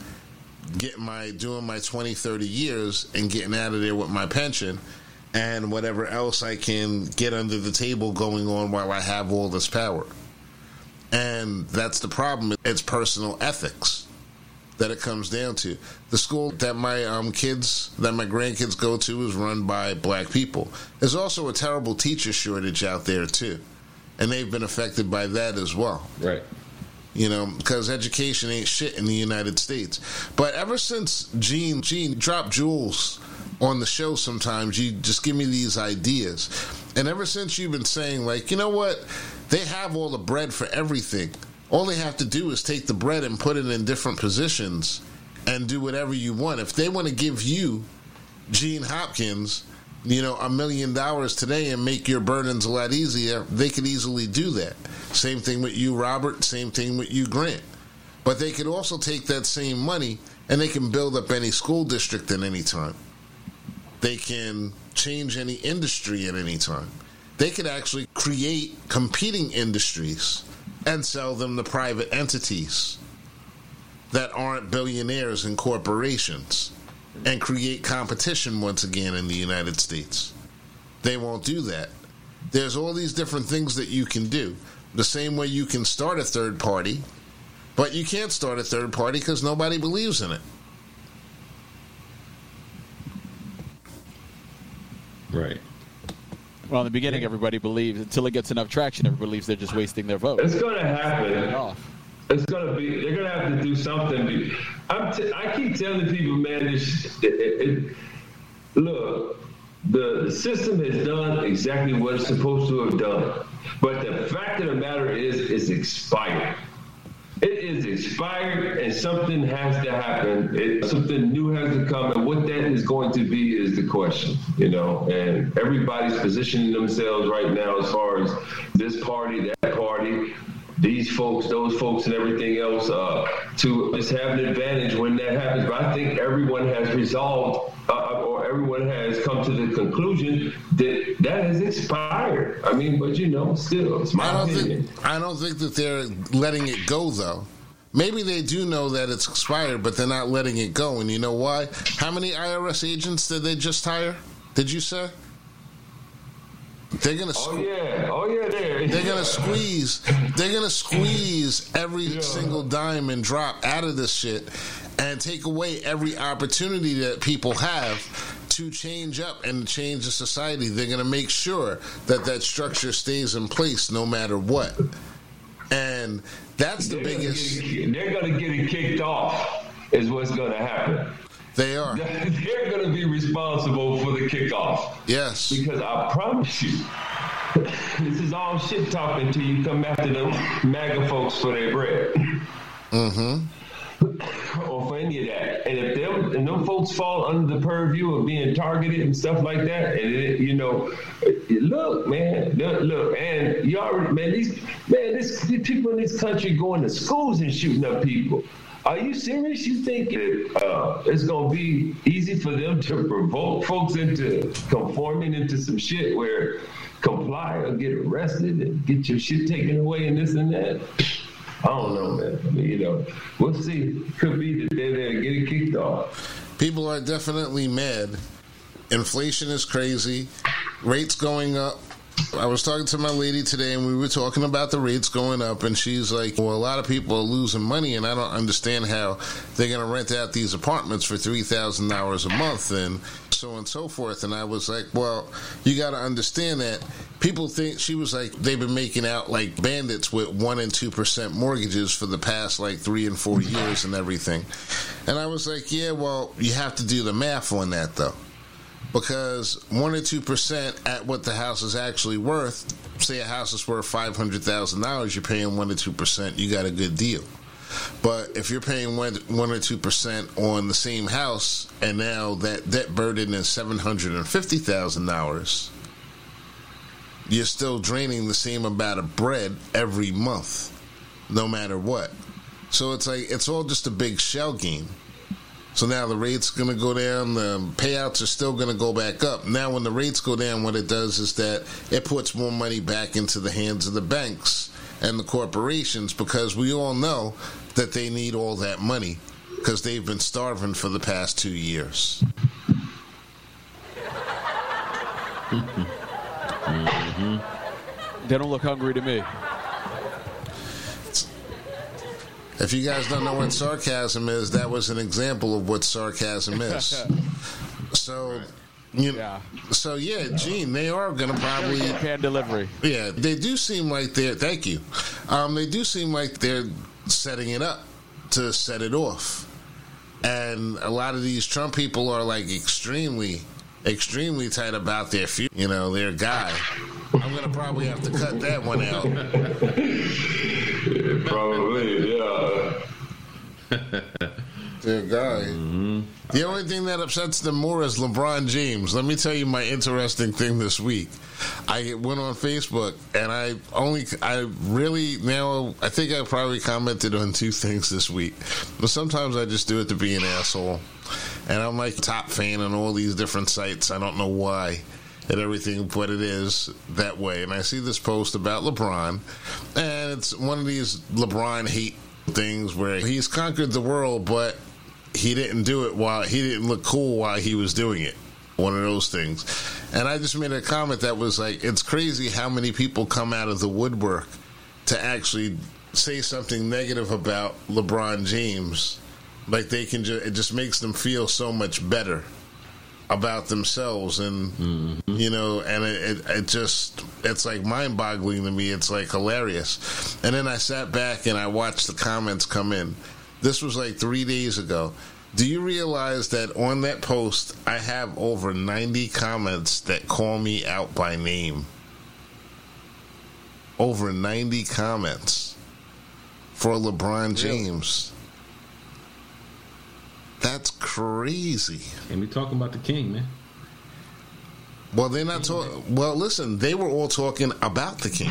getting my doing my 20, 30 years and getting out of there with my pension and whatever else I can get under the table going on while I have all this power. And that's the problem. It's personal ethics that it comes down to. The school that my um, kids, that my grandkids go to, is run by black people. There's also a terrible teacher shortage out there too, and they've been affected by that as well. Right. You know, because education ain't shit in the United States. But ever since Gene, Gene dropped jewels on the show, sometimes you just give me these ideas, and ever since you've been saying like, you know what, they have all the bread for everything all they have to do is take the bread and put it in different positions and do whatever you want. If they want to give you, Gene Hopkins, you know, a million dollars today and make your burdens a lot easier, they could easily do that. Same thing with you, Robert. Same thing with you, Grant. But they could also take that same money and they can build up any school district at any time. They can change any industry at any time. They could actually create competing industries and sell them to private entities that aren't billionaires and corporations and create competition once again in the United States. They won't do that. There's all these different things that you can do. The same way you can start a third party, but you can't start a third party because nobody believes in it. Right. Well, in the beginning, everybody believes until it gets enough traction, everybody believes they're just wasting their vote. It's gonna happen. off. It's gonna be. They're gonna have to do something. I'm. T- I keep telling people, man. This. It, it, it, look, the, the system has done exactly what it's supposed to have done, but the fact of the matter is, it's expired. It is expired, and something has to happen. It, something new has to come, and what that is going to be is the question, you know. And everybody's positioning themselves right now as far as this party, that party, these folks, those folks, and everything else uh, to just have an advantage when that happens. But I think everyone has resolved, uh, or everyone has come to the conclusion that that has expired. I mean, but you know, still, it's my I don't opinion. think I don't think that they're letting it go though. Maybe they do know that it's expired, but they're not letting it go. And you know why? How many IRS agents did they just hire? Did you say? They're gonna. Oh yeah, oh yeah, there. They're gonna squeeze. They're gonna squeeze every single dime and drop out of this shit, and take away every opportunity that people have to change up and change the society. They're gonna make sure that that structure stays in place no matter what. And that's the They're gonna biggest. get they're going to get it kicked off. Is what's going to happen. They are. They're going to be responsible for the kickoff Yes. because I promise you, this is all shit talking till you come after the MAGA folks for their bread. Mm-hmm. or for any of that. And if them and them folks fall under the purview of being targeted and stuff like that, and it, you know, look, man, look, look, and you already, man, these, man, this these people in this country going to schools and shooting up people. Are you serious? You think it, uh, it's gonna be easy for them to provoke folks into conforming into some shit where comply or get arrested and get your shit taken away and this and that? I don't know, man. I mean, you know, we'll see. Could be that they're there to get kicked off. People are definitely mad. Inflation is crazy. Rates going up. I was talking to my lady today and we were talking about the rates going up and she's like, well, a lot of people are losing money and I don't understand how they're going to rent out these apartments for $3,000 a month and so on and so forth. And I was like, well, you got to understand that people think she was like, they've been making out like bandits with one and 2% mortgages for the past like three and four years and everything. And I was like, yeah, well, you have to do the math on that though because one or two percent at what the house is actually worth. Say a house is worth five hundred thousand dollars, you're paying one or two percent. You got a good deal. But if you're paying one, one or two percent on the same house, and now that debt burden is seven hundred and fifty thousand dollars, you're still draining the same amount of bread every month, no matter what. So it's like it's all just a big shell game. So now the rate's going to go down. The payouts are still going to go back up. Now, when the rates go down, what it does is that it puts more money back into the hands of the banks and the corporations because we all know that they need all that money because they've been starving for the past two years. Mm-hmm. Mm-hmm. They don't look hungry to me. If you guys don't know what sarcasm is, that was an example of what sarcasm is. So, you Yeah. so yeah, Gene, they are going to probably Pan delivery. Yeah, they do seem like they're. Thank you. Um, they do seem like they're setting it up to set it off, and a lot of these Trump people are like extremely, extremely tight about their future. You know, their guy. I'm gonna probably have to cut that one out. Probably, yeah. Their guy. Mm-hmm. The only thing that upsets them more is LeBron James. Let me tell you my interesting thing this week. I went on Facebook and I only, I really now, I think I probably commented on two things this week. But sometimes I just do it to be an asshole. And I'm like top fan on all these different sites. I don't know why and everything, but it is that way. And I see this post about LeBron, and it's one of these LeBron hate things where he's conquered the world, but he didn't do it while he didn't look cool while he was doing it. One of those things. And I just made a comment that was like, it's crazy how many people come out of the woodwork to actually say something negative about LeBron James. Like they can just, it just makes them feel so much better about themselves and mm-hmm. you know and it, it, it, just it's like mind-boggling to me. It's like hilarious. And then i sat back and i watched the comments come in. This was like three days ago. Do you realize that on that post i have over 90 comments that call me out by name? Over 90 comments for lebron james that's crazy. And we're talking about the king, man. Well, they're not talking. Well, listen, they were all talking about the king.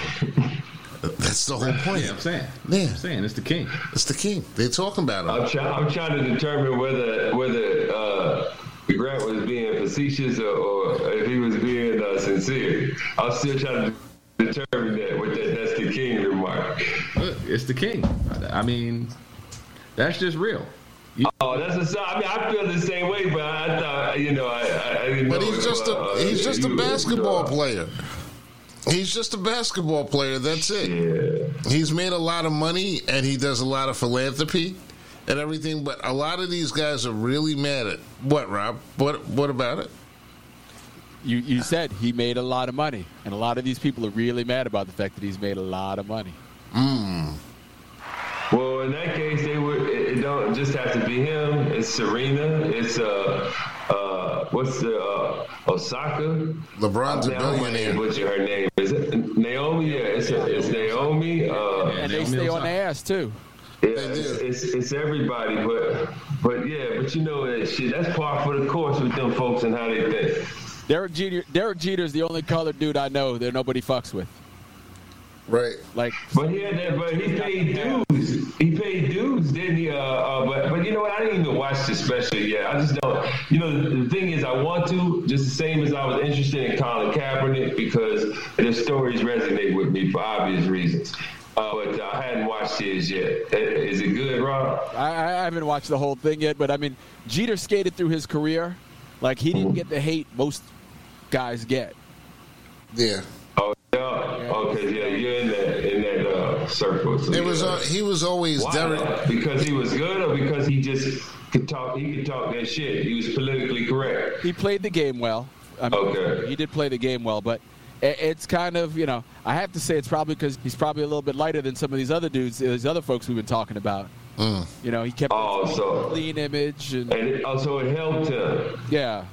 That's the whole point. Yeah, I'm saying. Yeah, I'm saying it's the king. It's the king. They're talking about him. I'm, try, I'm trying to determine whether whether uh, Grant was being facetious or, or if he was being uh, sincere. I'm still trying to determine that. With that, that's the king remark. It's the king. I mean, that's just real. Oh, that's a. I mean, I feel the same way, but I thought you know, I, I didn't But he's just a uh, he's just a basketball uh, player. He's just a basketball player. That's it. Yeah. He's made a lot of money and he does a lot of philanthropy and everything. But a lot of these guys are really mad at what, Rob? What What about it? You you said he made a lot of money, and a lot of these people are really mad about the fact that he's made a lot of money. Mm. Well, in that case, they would. It, it don't just have to be him. It's Serena. It's uh, uh, what's the uh, Osaka? LeBron's a billionaire. What's her name? Is it Naomi? Yeah, it's, a, it's Naomi. Uh, and they stay on the ass too. Yeah, it's, it's, it's, everybody, but but yeah, but you know that shit. That's par for the course with them folks and how they think. Derek Jeter, Derek Jeter's the only colored dude I know that nobody fucks with. Right. Like, but he had that. But he paid dues. He paid dues, didn't he? Uh, uh, but but you know what? I didn't even watch the special yet. I just don't. You know, the, the, thing is, I want to just the same as I was interested in Colin Kaepernick because the stories resonate with me for obvious reasons. Uh, but I hadn't watched his yet. Is it good, Rob? I, I haven't watched the whole thing yet, but I mean, Jeter skated through his career. Like he didn't get the hate most guys get. Yeah. Oh yeah. Okay. Yeah. You're in that in that uh, circle. So it was. Uh, he was always Why? Derek because he was good, or because he just could talk. He could talk that shit. He was politically correct. He played the game well. I mean, okay. He did play the game well, but it's kind of you know I have to say it's probably because he's probably a little bit lighter than some of these other dudes, these other folks we've been talking about. Mm. You know, he kept oh, so, clean image and, and it, also it helped him. Yeah.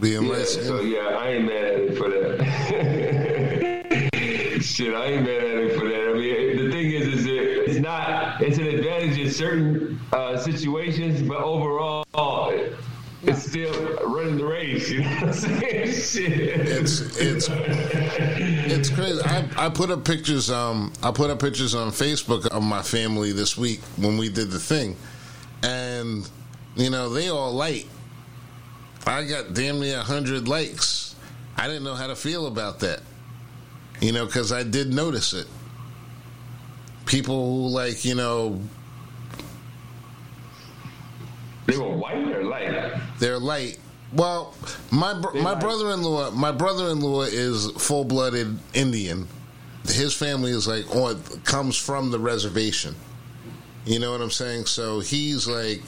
Being yeah, so yeah, I ain't mad at it for that. Shit, I ain't mad at him for that. I mean, the thing is, is that it's not. It's an advantage in certain uh, situations, but overall, it's still running the race. You know what I'm saying? Shit. It's it's it's crazy. I, I put up pictures. Um, I put up pictures on Facebook of my family this week when we did the thing, and you know they all light. I got damn near hundred likes. I didn't know how to feel about that, you know, because I did notice it. People who like, you know, they were white or light. They're light. Well, my br- my brother-in-law, my brother-in-law is full-blooded Indian. His family is like on comes from the reservation. You know what I'm saying? So he's like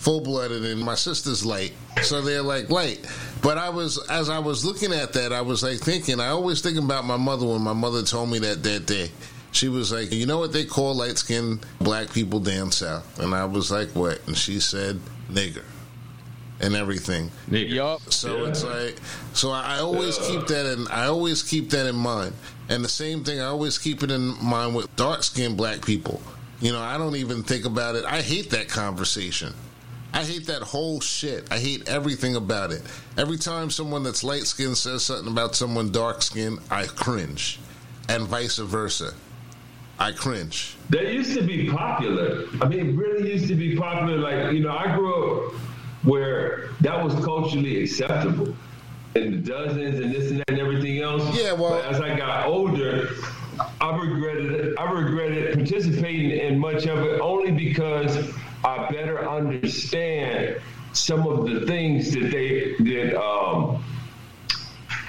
full-blooded, and my sister's light. So they're like light. But I was as I was looking at that, I was like thinking. I always think about my mother when my mother told me that that day. She was like, "You know what they call light-skinned black people down south?" And I was like, "What?" And she said, "Nigger." and everything. Yup. So yeah. it's like, so I always yeah. keep that in. I always keep that in mind. And the same thing, I always keep it in mind with dark skinned black people. You know, I don't even think about it. I hate that conversation. I hate that whole shit. I hate everything about it. Every time someone that's light skinned says something about someone dark skinned, I cringe. And vice versa. I cringe. That used to be popular. I mean, it really used to be popular. Like, you know, I grew up where that was culturally acceptable. And the dozens and this and that and everything else. Yeah, well- But as I got older, I regretted it. I regretted participating in much of it only because I better understand some of the things that they that um,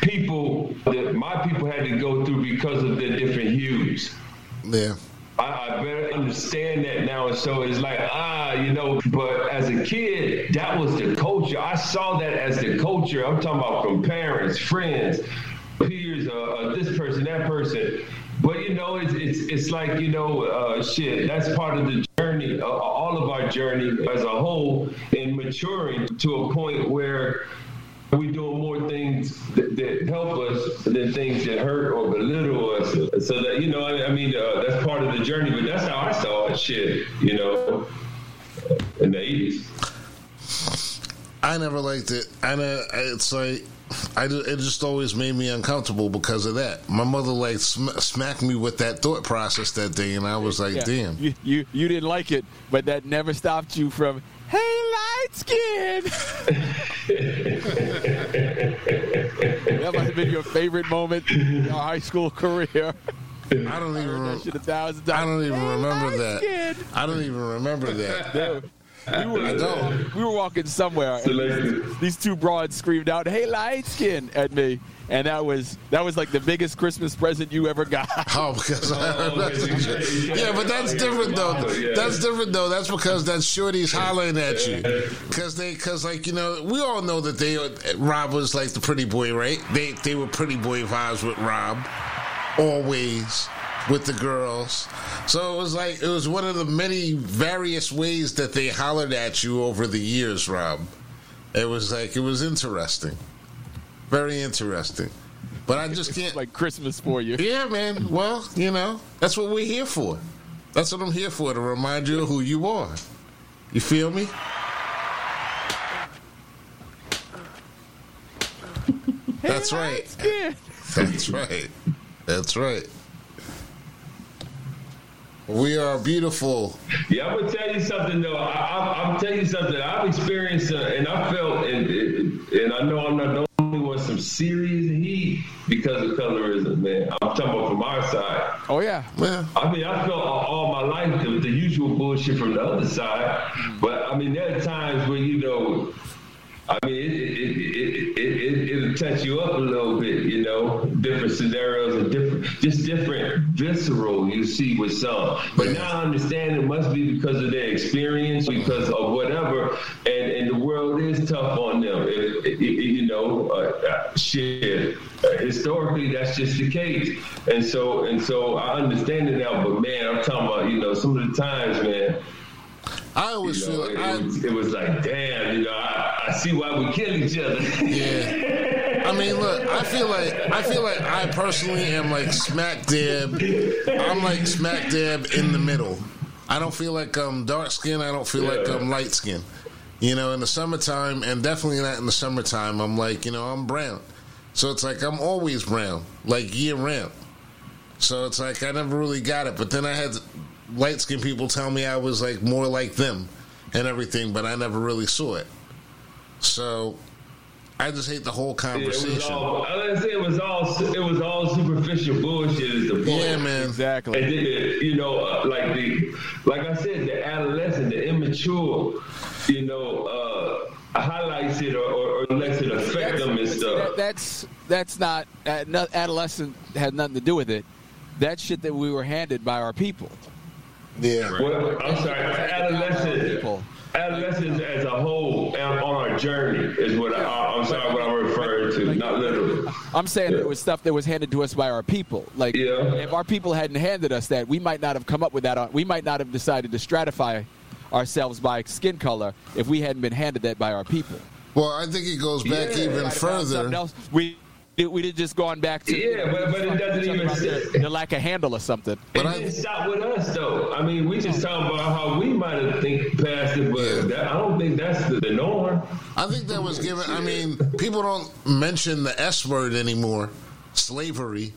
people that my people had to go through because of their different hues. Yeah. I, I better understand that now. And so it's like, ah, you know, but as a kid, that was the culture. I saw that as the culture. I'm talking about from parents, friends, peers, uh, uh, this person, that person. But you know, it's it's it's like you know, uh, shit. That's part of the journey, uh, all of our journey as a whole, in maturing to a point where we doing more things that, that help us than things that hurt or belittle us. So that you know, I, I mean, uh, that's part of the journey. But that's how I saw it. Shit, you know, in the eighties. I never liked it. I know it's like I it just always made me uncomfortable because of that. My mother like sm- smacked me with that thought process that day, and I was like, Yeah. "Damn." You, you you didn't like it, but that never stopped you from hey light skin. that might have been your favorite moment in your high school career. I don't even. Heard that shit a thousand times. I don't even Hey, remember that. skin. I don't even remember that. We were, we were walking somewhere. and these two broads screamed out, "Hey, light skin!" at me, and that was that was like the biggest Christmas present you ever got. Oh, because okay. Oh, yeah, but that's different though. Oh, yeah. That's different though. That's because that shorty's hollering at you, because they, because like you know, we all know that they Rob was like the pretty boy, right? They they were pretty boy vibes with Rob, always with the girls. So it was like it was one of the many various ways that they hollered at you over the years, Rob. It was like it was interesting, very interesting. But I just can't like Christmas for you. yeah, man. Well, you know, that's what we're here for. That's what I'm here for, to remind you of who you are. You feel me? That's right. That's right. That's right. We are beautiful. Yeah, I'm gonna tell you something though. I, I, I'm telling you something. I've experienced uh, and I felt, and, and I know I'm not the only one. Some serious heat because of colorism, man. I'm talking about from our side. Oh yeah. Yeah. I mean, I felt all, all my life the, the usual bullshit from the other side, but I mean, there are times where you know, I mean, it it it, it, it, it'll touch you up a little bit, you know, different scenarios and different, just different visceral you see with some. But now I understand it must be because of their experience, because of whatever, and and the world is tough on them. It, it, it- you know, uh, uh, shit. Uh, historically, that's just the case, and so and so I understand it now. But man, I'm talking about you know some of the times, man. I always You know, feel it, I, it, was, it was like, damn, you know, I, I see why we kill each other. Yeah. I mean, look, I feel like I feel like I personally am like smack dab. I'm like smack dab in the middle. I don't feel like I'm dark skin. I don't feel like I'm light skin. You know, in the summertime, and definitely not in the summertime. I'm like, you know, I'm brown. So it's like I'm always brown, like year round. So it's like I never really got it. But then I had light skinned people tell me I was like more like them and everything, but I never really saw it. So I just hate the whole Yeah, it was conversation. all, I was say it was all, it was all superficial bullshit. Is the point? Yeah, man. Exactly. And then, you know, uh, like the, like I said, the adolescent, the immature, you know, uh, highlights it or, or, or lets it affect them and That- stuff. that's that's not uh, no- adolescent had nothing to do with it. That shit that we were handed by our people. Yeah. Well, I'm sorry, Our adolescent, people. adolescents as a whole and on our journey is what I, I'm sorry, what I'm referring to, not literally. I'm saying Yeah. it was stuff that was handed to us by our people. Like Yeah. if our people hadn't handed us that, we might not have come up with that. on- We might not have decided to stratify ourselves by skin color if we hadn't been handed that by our people. Well, I think it goes back Yeah. even Might have found something further. We it, we'd have just gone back to Yeah, but- but it doesn't even the, the lack of handle or something. But it I- didn't stop with us though. I mean, we just talking about how we might have think past it, but Yeah. that, I don't think that's the, the norm. I think that was given. I mean, people don't mention the S word anymore, slavery,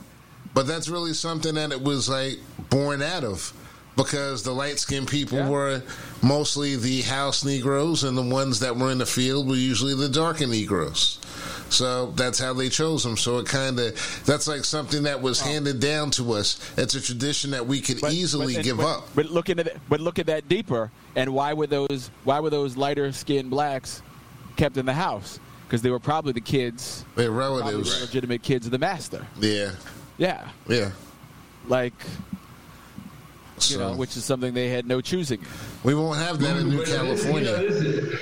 but that's really something that it was like born out of because the light skinned people Yeah. were mostly the house Negroes, and the ones that were in the field were usually the darker Negroes. So that's how they chose them. So it kind of that's like something that was handed down to us. It's a tradition that we could But- easily but- give but, up. But look at it. But look at that deeper. And why were those? Why were those lighter skinned blacks kept in the house? Because they were probably the kids, Their probably relatives, the legitimate kids of the master. yeah, Yeah, yeah. like you So know, which is something they had no choosing. we won't have that in New But this- California.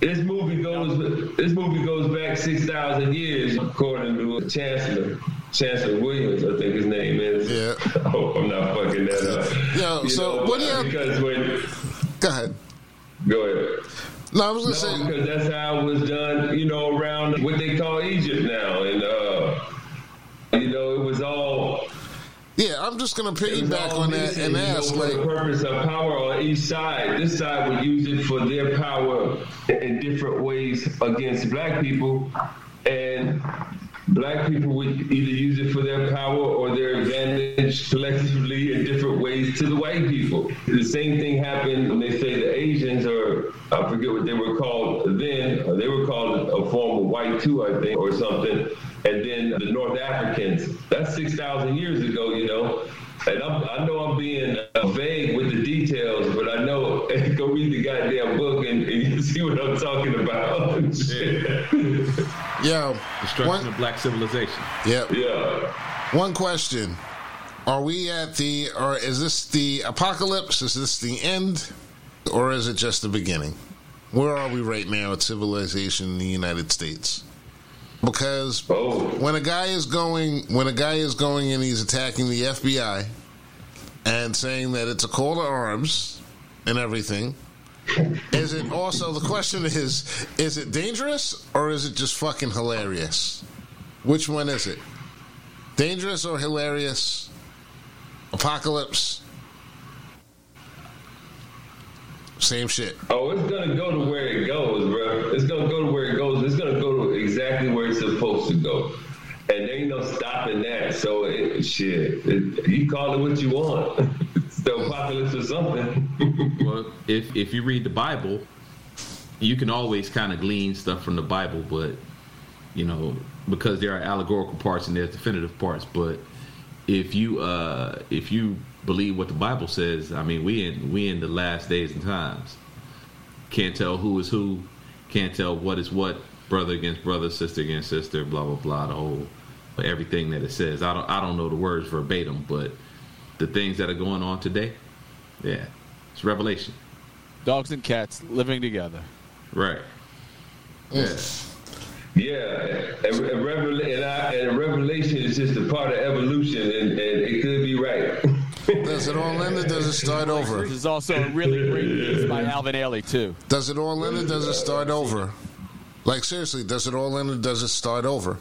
This, this movie goes. This movie goes back six thousand years, according to Chancellor Chancellor Williams. I think his name is. Yeah. I hope oh, I'm not fucking that up. Yo, You so know, what do you- Because when Go ahead. go ahead. No, I was gonna No, say. because that's how it was done, you know, around what they call Egypt now. And, uh, you know, it was all. Yeah, I'm just gonna piggyback on that and ask, for the like, purpose of power on each side. This side would use it for their power in different ways against black people. And black people would either use it for their power or their advantage collectively in different ways to the white people. The same thing happened when they say the Asians, or I forget what they were called then, or they were called a form of white too, I think, or something. And then the North Africans. That's 6,000 years ago, you know. And I'm, I know I'm being uh, vague with the details, but I know go read the goddamn book and, and you see what I'm talking about. Yeah, Destruction one, of black civilization. yeah, yeah. one question: Are we at the, or is this the apocalypse? Is this the end, or is it just the beginning? Where are we right now at civilization in the United States? Because Oh. when a guy is going, when a guy is going and he's attacking the FBI and saying that it's a call to arms and everything. Is it also the question is is it dangerous or is it just fucking hilarious? Which one is it? Dangerous or hilarious? Apocalypse? Same shit. Oh, it's gonna go to where it goes, bro. It's gonna go to where it goes. It's gonna go to exactly where it's supposed to go, and there ain't no stopping that. So it, shit, it, you call it what you want. the apocalypse or something. Well, if if you read the Bible, you can always kind of glean stuff from the Bible, but you know because there are allegorical parts and there's definitive parts. But if you uh if you believe what the Bible says, I mean we in we in the last days and times. Can't tell who is who, can't tell what is what, brother against brother, sister against sister, blah blah blah. The whole everything that it says. I don't I don't know the words verbatim, but the things that are going on today, yeah, it's revelation. Dogs and cats living together. Right. Mm. Yeah. yeah, and, and, revel- and, I, and revelation is just a part of evolution, and, and it could be right. Does it all end or does it start over? This is also a really great piece by Alvin Ailey too. Does it all end or does it start over? Like seriously, does it all end or does it start over?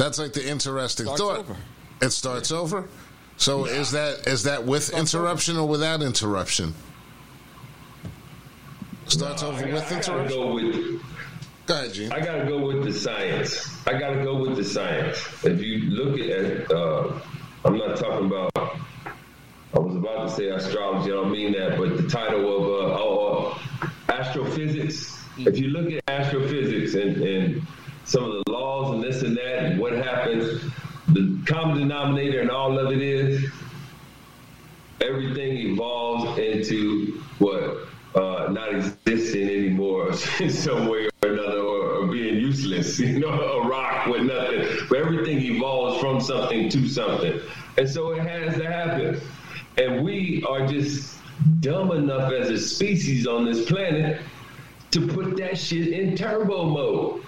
That's like the interesting Starts thought. over. It starts over. So is that is that with interruption or without interruption? Starts over I, with I interruption. go with Go ahead, Gene. I gotta go with the science. I gotta go with the science. If you look at, uh, I'm not talking about. I was about to say astrology. I don't mean that, but the title of uh, oh, uh, astrophysics. If you look at astrophysics and, and some of the laws and this and that, and what happens, the common denominator in all of it is everything evolves into what uh, not existing anymore in some way or another, or, or being useless. You know, a rock with nothing. But everything evolves from something to something, and so it has to happen. And we are just dumb enough as a species on this planet to put that shit in turbo mode.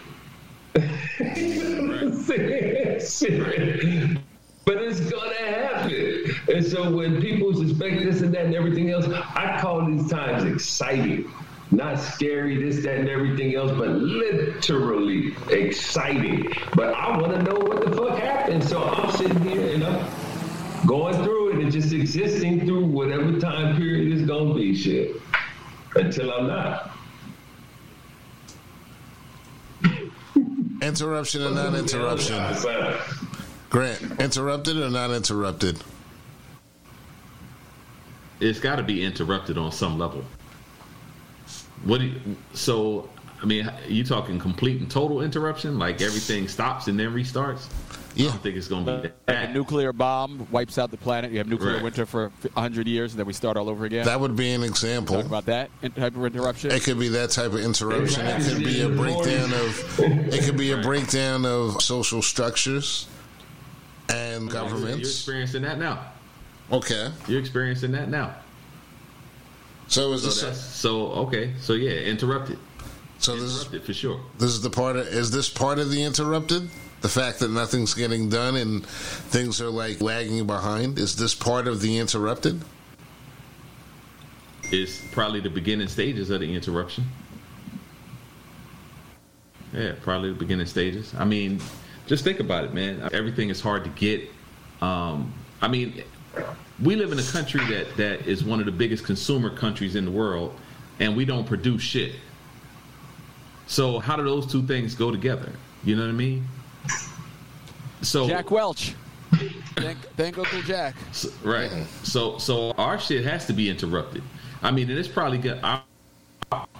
But it's gonna happen. And so when people suspect this and that and everything else, I call these times exciting. not scary, this, that, and everything else, but literally exciting. But I want to know what the fuck happened. So I'm sitting here and I'm going through it and just existing through whatever time period is gonna be shit. Until I'm not. Interruption or non interruption? Grant, interrupted or not interrupted? It's got to be interrupted on some level. What? Do you, so, I mean, you talking complete and total interruption? Like everything stops and then restarts? I Yeah. don't think it's going to be Like that. a nuclear bomb wipes out the planet. You have nuclear Right. winter for 100 years, and then we start all over again. That would be an example. Talk example. about that type of interruption. It could be that type of interruption. It could be a breakdown of. It could be a breakdown of social structures and governments. You're experiencing that now. Okay, You're experiencing that now. so is So this? that's so okay. So yeah, interrupted. So this is for sure. this is the part of. Is this part of the interrupted? The fact that nothing's getting done and things are like lagging behind. Is this part of the interrupted? It's probably the beginning stages of the interruption. Yeah, probably the beginning stages. I mean, just think about it, man. Everything is hard to get. Um, I mean, we live in a country that that is one of the biggest consumer countries in the world, and we don't produce shit. So how do those two things go together? You know what I mean? So Jack Welch. thank, thank Uncle Jack. so- right. So so our shit has to be interrupted. I mean, and it's probably gonna.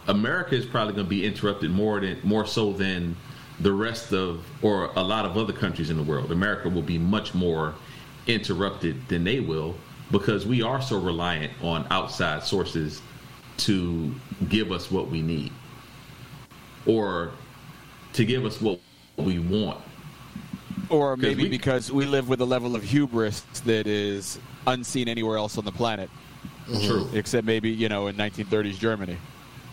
America is probably going to be interrupted more than more so than the rest of or a lot of other countries in the world. America will be much more interrupted than they will because we are so reliant on outside sources to give us what we need or to give us what we want. Or maybe we- because we live with a level of hubris that is unseen anywhere else on the planet, True. except maybe you know in 1930s Germany.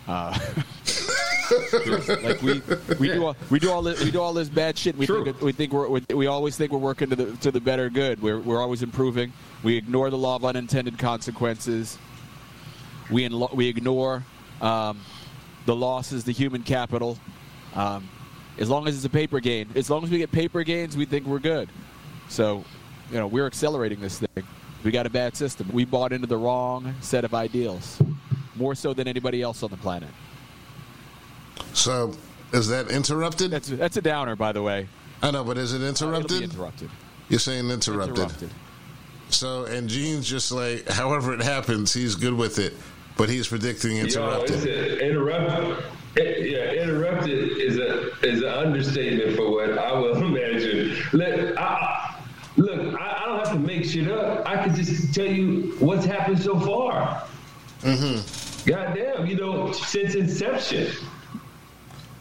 Uh, like we we Yeah. do all, we do all this, we do all this bad shit. We True. think we think we're we, we always think we're working to the to the better good. We're we're always improving. We ignore the law of unintended consequences. We in, we ignore um, the losses, the human capital. Um, as long as it's a paper gain, as long as we get paper gains, we think we're good. So, you know, we're accelerating this thing. We got a bad system. We bought into the wrong set of ideals, more so than anybody else on the planet. So is that interrupted? That's that's a downer, by the way. I know, but is it Uh, be interrupted? interrupted. You're saying interrupted. Interrupted. So and Gene's just like, however it happens, he's good with it, but he's predicting Yo, it's interrupted. It- yeah, interrupted is a is an understatement for what I will imagine. Let I, look, I, I don't have to make shit up. I can just tell you what's happened so far. Mm-hmm. Goddamn, you know, since inception.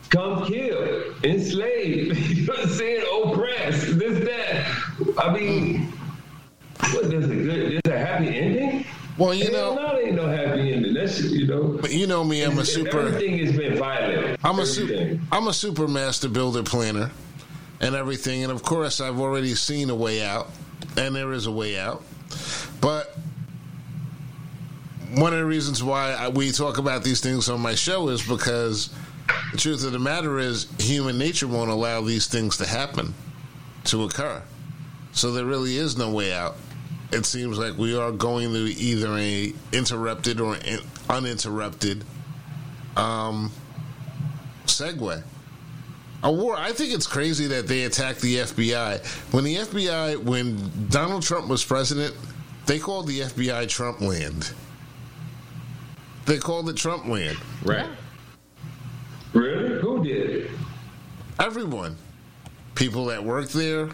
Come kill, enslave, you know what I'm saying? Oppress, this, that. I mean, what does a good, there's a happy ending? Well, you Hell know, no, there ain't no happy ending. That shit, you know. but you know me, I'm a super. Everything has been violent. I'm a super, I'm a super master builder planner and everything. And of course, I've already seen a way out, and there is a way out. But one of the reasons why I, we talk about these things on my show is because the truth of the matter is human nature won't allow these things to happen, to occur. So there really is no way out. It seems like we are going to either a interrupted or in, uninterrupted um, segue. A war. I think it's crazy that they attacked the FBI. When the FBI, when Donald Trump was president, they called the FBI Trump land. They called it Trump land. Right. Really? Who did? Everyone. People that worked there,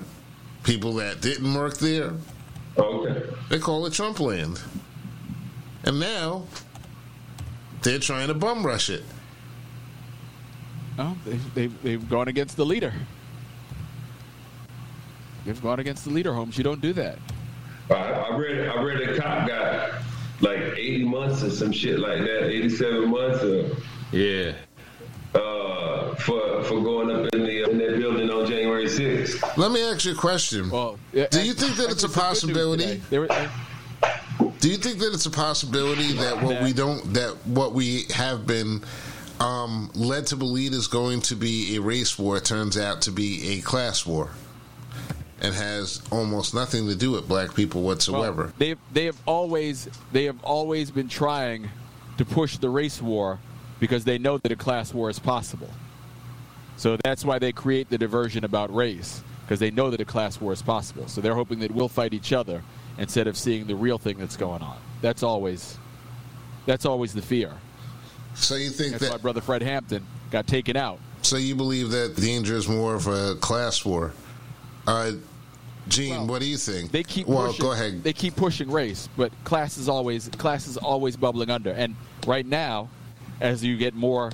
people that didn't work there, Okay. they call it Trump land. And now they're trying to bum rush it. No, they, they, they've gone against the leader. They've gone against the leader, Holmes. You don't do that. I, I read. I read a cop got like 80 months or some shit like that. 87 months or, Yeah. uh, for for going up in the in that building on January 6th. Let me ask you a question. Well, yeah, Do you think that it's a actually, some good news possibility? today. There were- Do you think that it's a possibility that what we don't that what we have been um, led to believe is going to be a race war turns out to be a class war, and has almost nothing to do with black people whatsoever? Well, they they have always they have always been trying to push the race war because they know that a class war is possible. So that's why they create the diversion about race because they know that a class war is possible. So they're hoping that we'll fight each other instead of seeing the real thing that's going on. That's always that's always the fear. so you think That's that why brother Fred Hampton got taken out. So you believe that the danger is more of a class war? Uh, Gene, Well, what do you think? They keep well, pushing, go ahead. They keep pushing race, but class is always class is always bubbling under. And right now, as you get more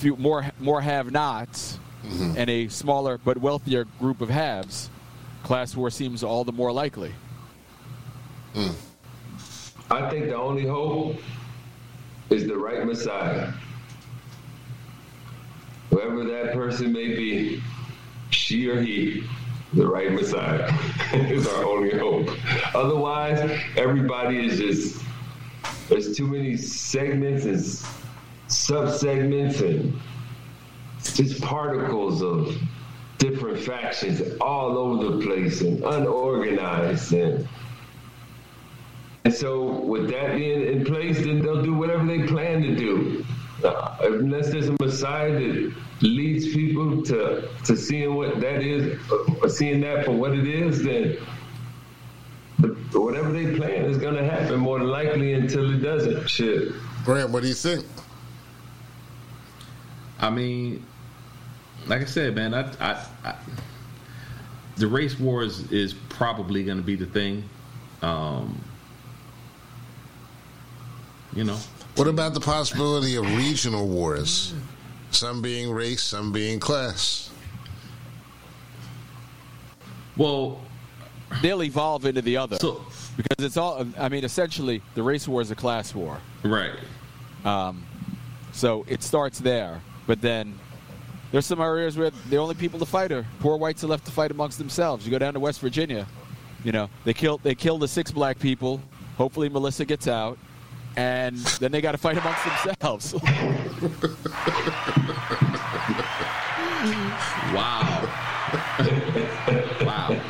few more more have-nots Mm-hmm. and a smaller but wealthier group of haves, class war seems all the more likely. I think the only hope is the right Messiah. Whoever that person may be, she or he, the right Messiah is our only hope. Otherwise, everybody is just, there's too many segments and sub segments and just particles of different factions all over the place and unorganized and and so, with that being in place, then they'll do whatever they plan to do. Uh, unless there's a Messiah that leads people to to seeing what that is, or seeing that for what it is, then the, whatever they plan is going to happen more than likely until it doesn't. Shit. Grant, what do you think? I mean, like I said, man, I, I, I the race war is, is probably going to be the thing. Um, you know, What about the possibility of regional wars? Some being race, some being class. well, They'll evolve into the other so because it's all. I mean, essentially, the race war is a class war. right, So it starts there, but then there's some areas where the only people to fight are poor whites are left to fight amongst themselves. You go down to West Virginia, you know they kill they kill the six black people. Hopefully Melissa gets out, and then they got to fight amongst themselves. wow, wow.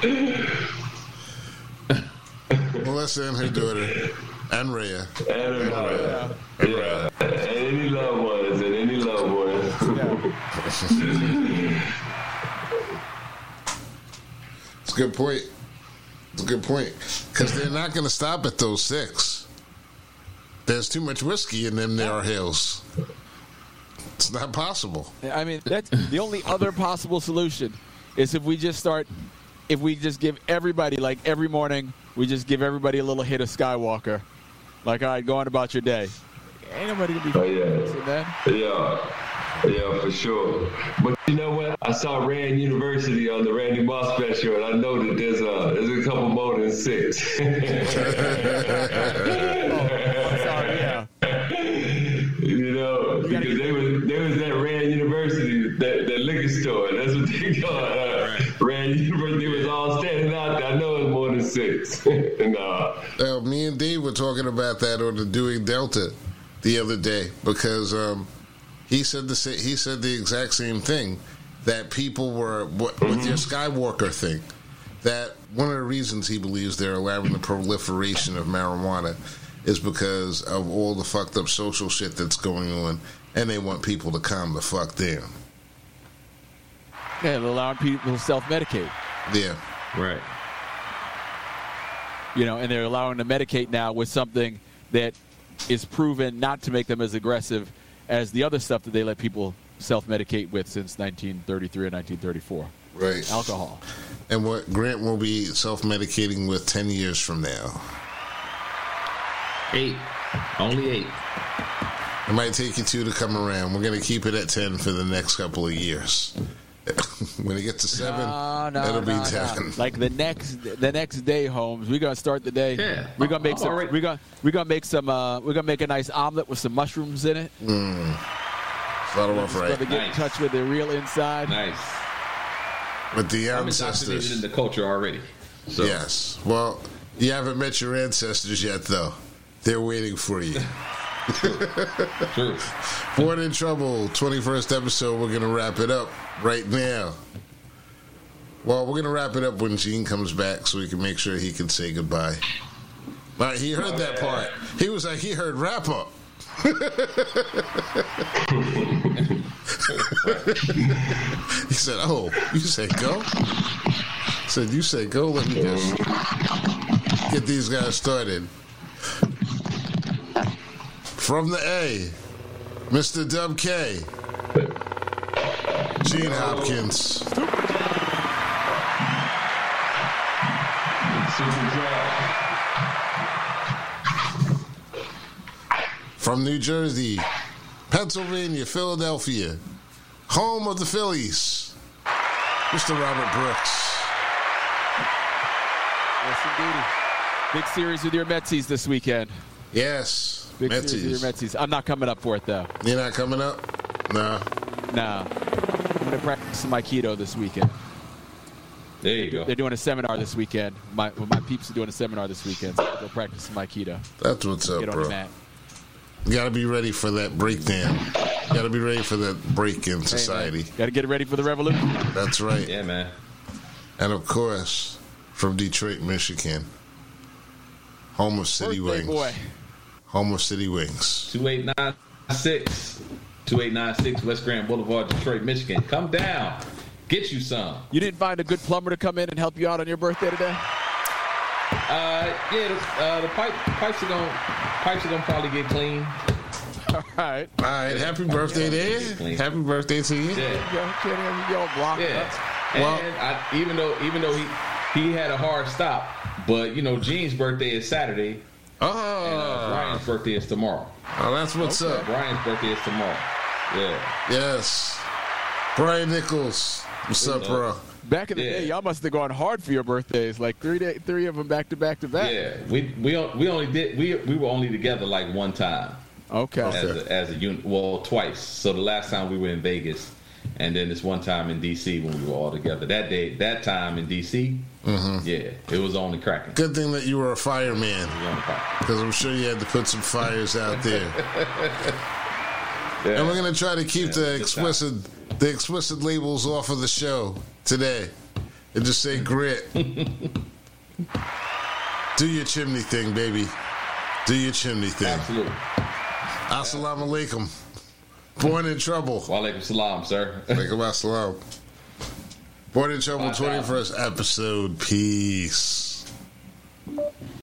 Melissa and her daughter, and Rhea. And, uh, yeah. And any loved ones, and any loved ones. It's a good point. It's a good point. Because they're not going to stop at those six. There's too much whiskey in them there hills. It's not possible. I mean, that's the only other possible solution is if we just start, if we just give everybody like every morning, we just give everybody a little hit of Skywalker, like all right, go on about your day. Ain't nobody gonna be Oh, yeah. listening, man. Yeah, yeah, for sure. But you know what? I saw Rand University on the Randy Moss special, and I know that there's a there's a couple more than six. Sorry, yeah. you know, gotta because they was there was that Rand University, that, that liquor store. That's what they call it. Uh, Rand University was all standing out there. I know it's more than six. and uh, Uh, me and Dave were talking about that on the Doing Delta the other day because um, he said the sa- he said the exact same thing that people were what, with mm-hmm. their Skywalker thing. That one of the reasons he believes they're allowing the proliferation of marijuana is because of all the fucked up social shit that's going on, and they want people to calm the fuck down. Yeah, they're allowing people to self-medicate. Yeah, Right. you know, and they're allowing to medicate now with something that is proven not to make them as aggressive as the other stuff that they let people self-medicate with since 1933 or 1934. right. Alcohol. And what Grant will be self medicating with ten years from now. Eight. Only eight. It might take you two to come around. We're going to keep it at 10 for the next couple of years. when it gets to 7, No, no, it'll be no, no. 10. Like the next the next day, Holmes, we're gonna start the day. Yeah. We're gonna make I'm some. already- We're gonna we're gonna make some. Uh, we're gonna make a nice omelet with some mushrooms in it. Start off Brother, right. get in touch with the real inside. Nice. With the I'm indoctrinated in the culture already. So Yes. Well, You haven't met your ancestors yet, though. They're waiting for you. True. Born in Trouble, 21st episode. We're going to wrap it up right now. Well, we're to wrap it up when Gene comes back so we can make sure he can say goodbye. All right, he heard that part. He was like, he heard wrap up. he said, "Oh, you said go." I said, "You said go." Let me just get these guys started. From the A, Mr. Dub K, Gene Hopkins, from New Jersey, Pennsylvania, Philadelphia, home of the Phillies, Mr. Robert Brooks. Yes, indeed. Big series with your Metsies this weekend. Yes, Big series with your Metsies. Metsies. I'm not coming up for it though. You're not coming up? No. Nah. I'm gonna practice some Aikido this weekend. There you go. They're doing a seminar this weekend. My well, my peeps are doing a seminar this weekend. So I'll go practice some Aikido. That's what's up, Get bro. the mat. You gotta be ready for that breakdown. You gotta be ready for that break in society. Got to get ready for the revolution. That's right. Yeah, man. And of course, from Detroit, Michigan, home of City Birthday Wings. boy. Home of City Wings. 2896. 2896 West Grand Boulevard, Detroit, Michigan. Come down. Get you some. You didn't find a good plumber to come in and help you out on your birthday today? Uh, yeah, the, uh, the pipe, pipes are gonna pipes are gonna probably get clean. All right. All right, happy birthday there. Happy birthday to you. Yeah, Yo, can't have you all blocked yeah. And Well- I, even though even though he he had a hard stop, but you know Gene's birthday is Saturday and uh, Oh, Brian's birthday is tomorrow. oh, that's what's up. Brian's birthday is tomorrow. Yeah. Yes. Brian Nichols. What's up, bro? Back in the Yeah. day, y'all must have gone hard for your birthdays. Like three day, three of them back to back to back. Yeah, we we we only did we we were only together like one time Okay. as Okay. a, as a unit. Well, twice. So the last time we were in Vegas, and then this one time in DC when we were all together. That day, that time in DC, mm-hmm. yeah, it was only cracking. Good thing that you were a fireman, It was only cracking. because I'm sure you had to put some fires out there. Yeah. And we're gonna try to keep Yeah, the explicit the explicit labels off of the show today, and just say grit. Do your chimney thing, baby. Do your chimney thing. Absolutely. Assalamu alaikum. Born in trouble. Walaikum salam, sir. Alaikum assalam. Born in trouble, 21st episode. Peace.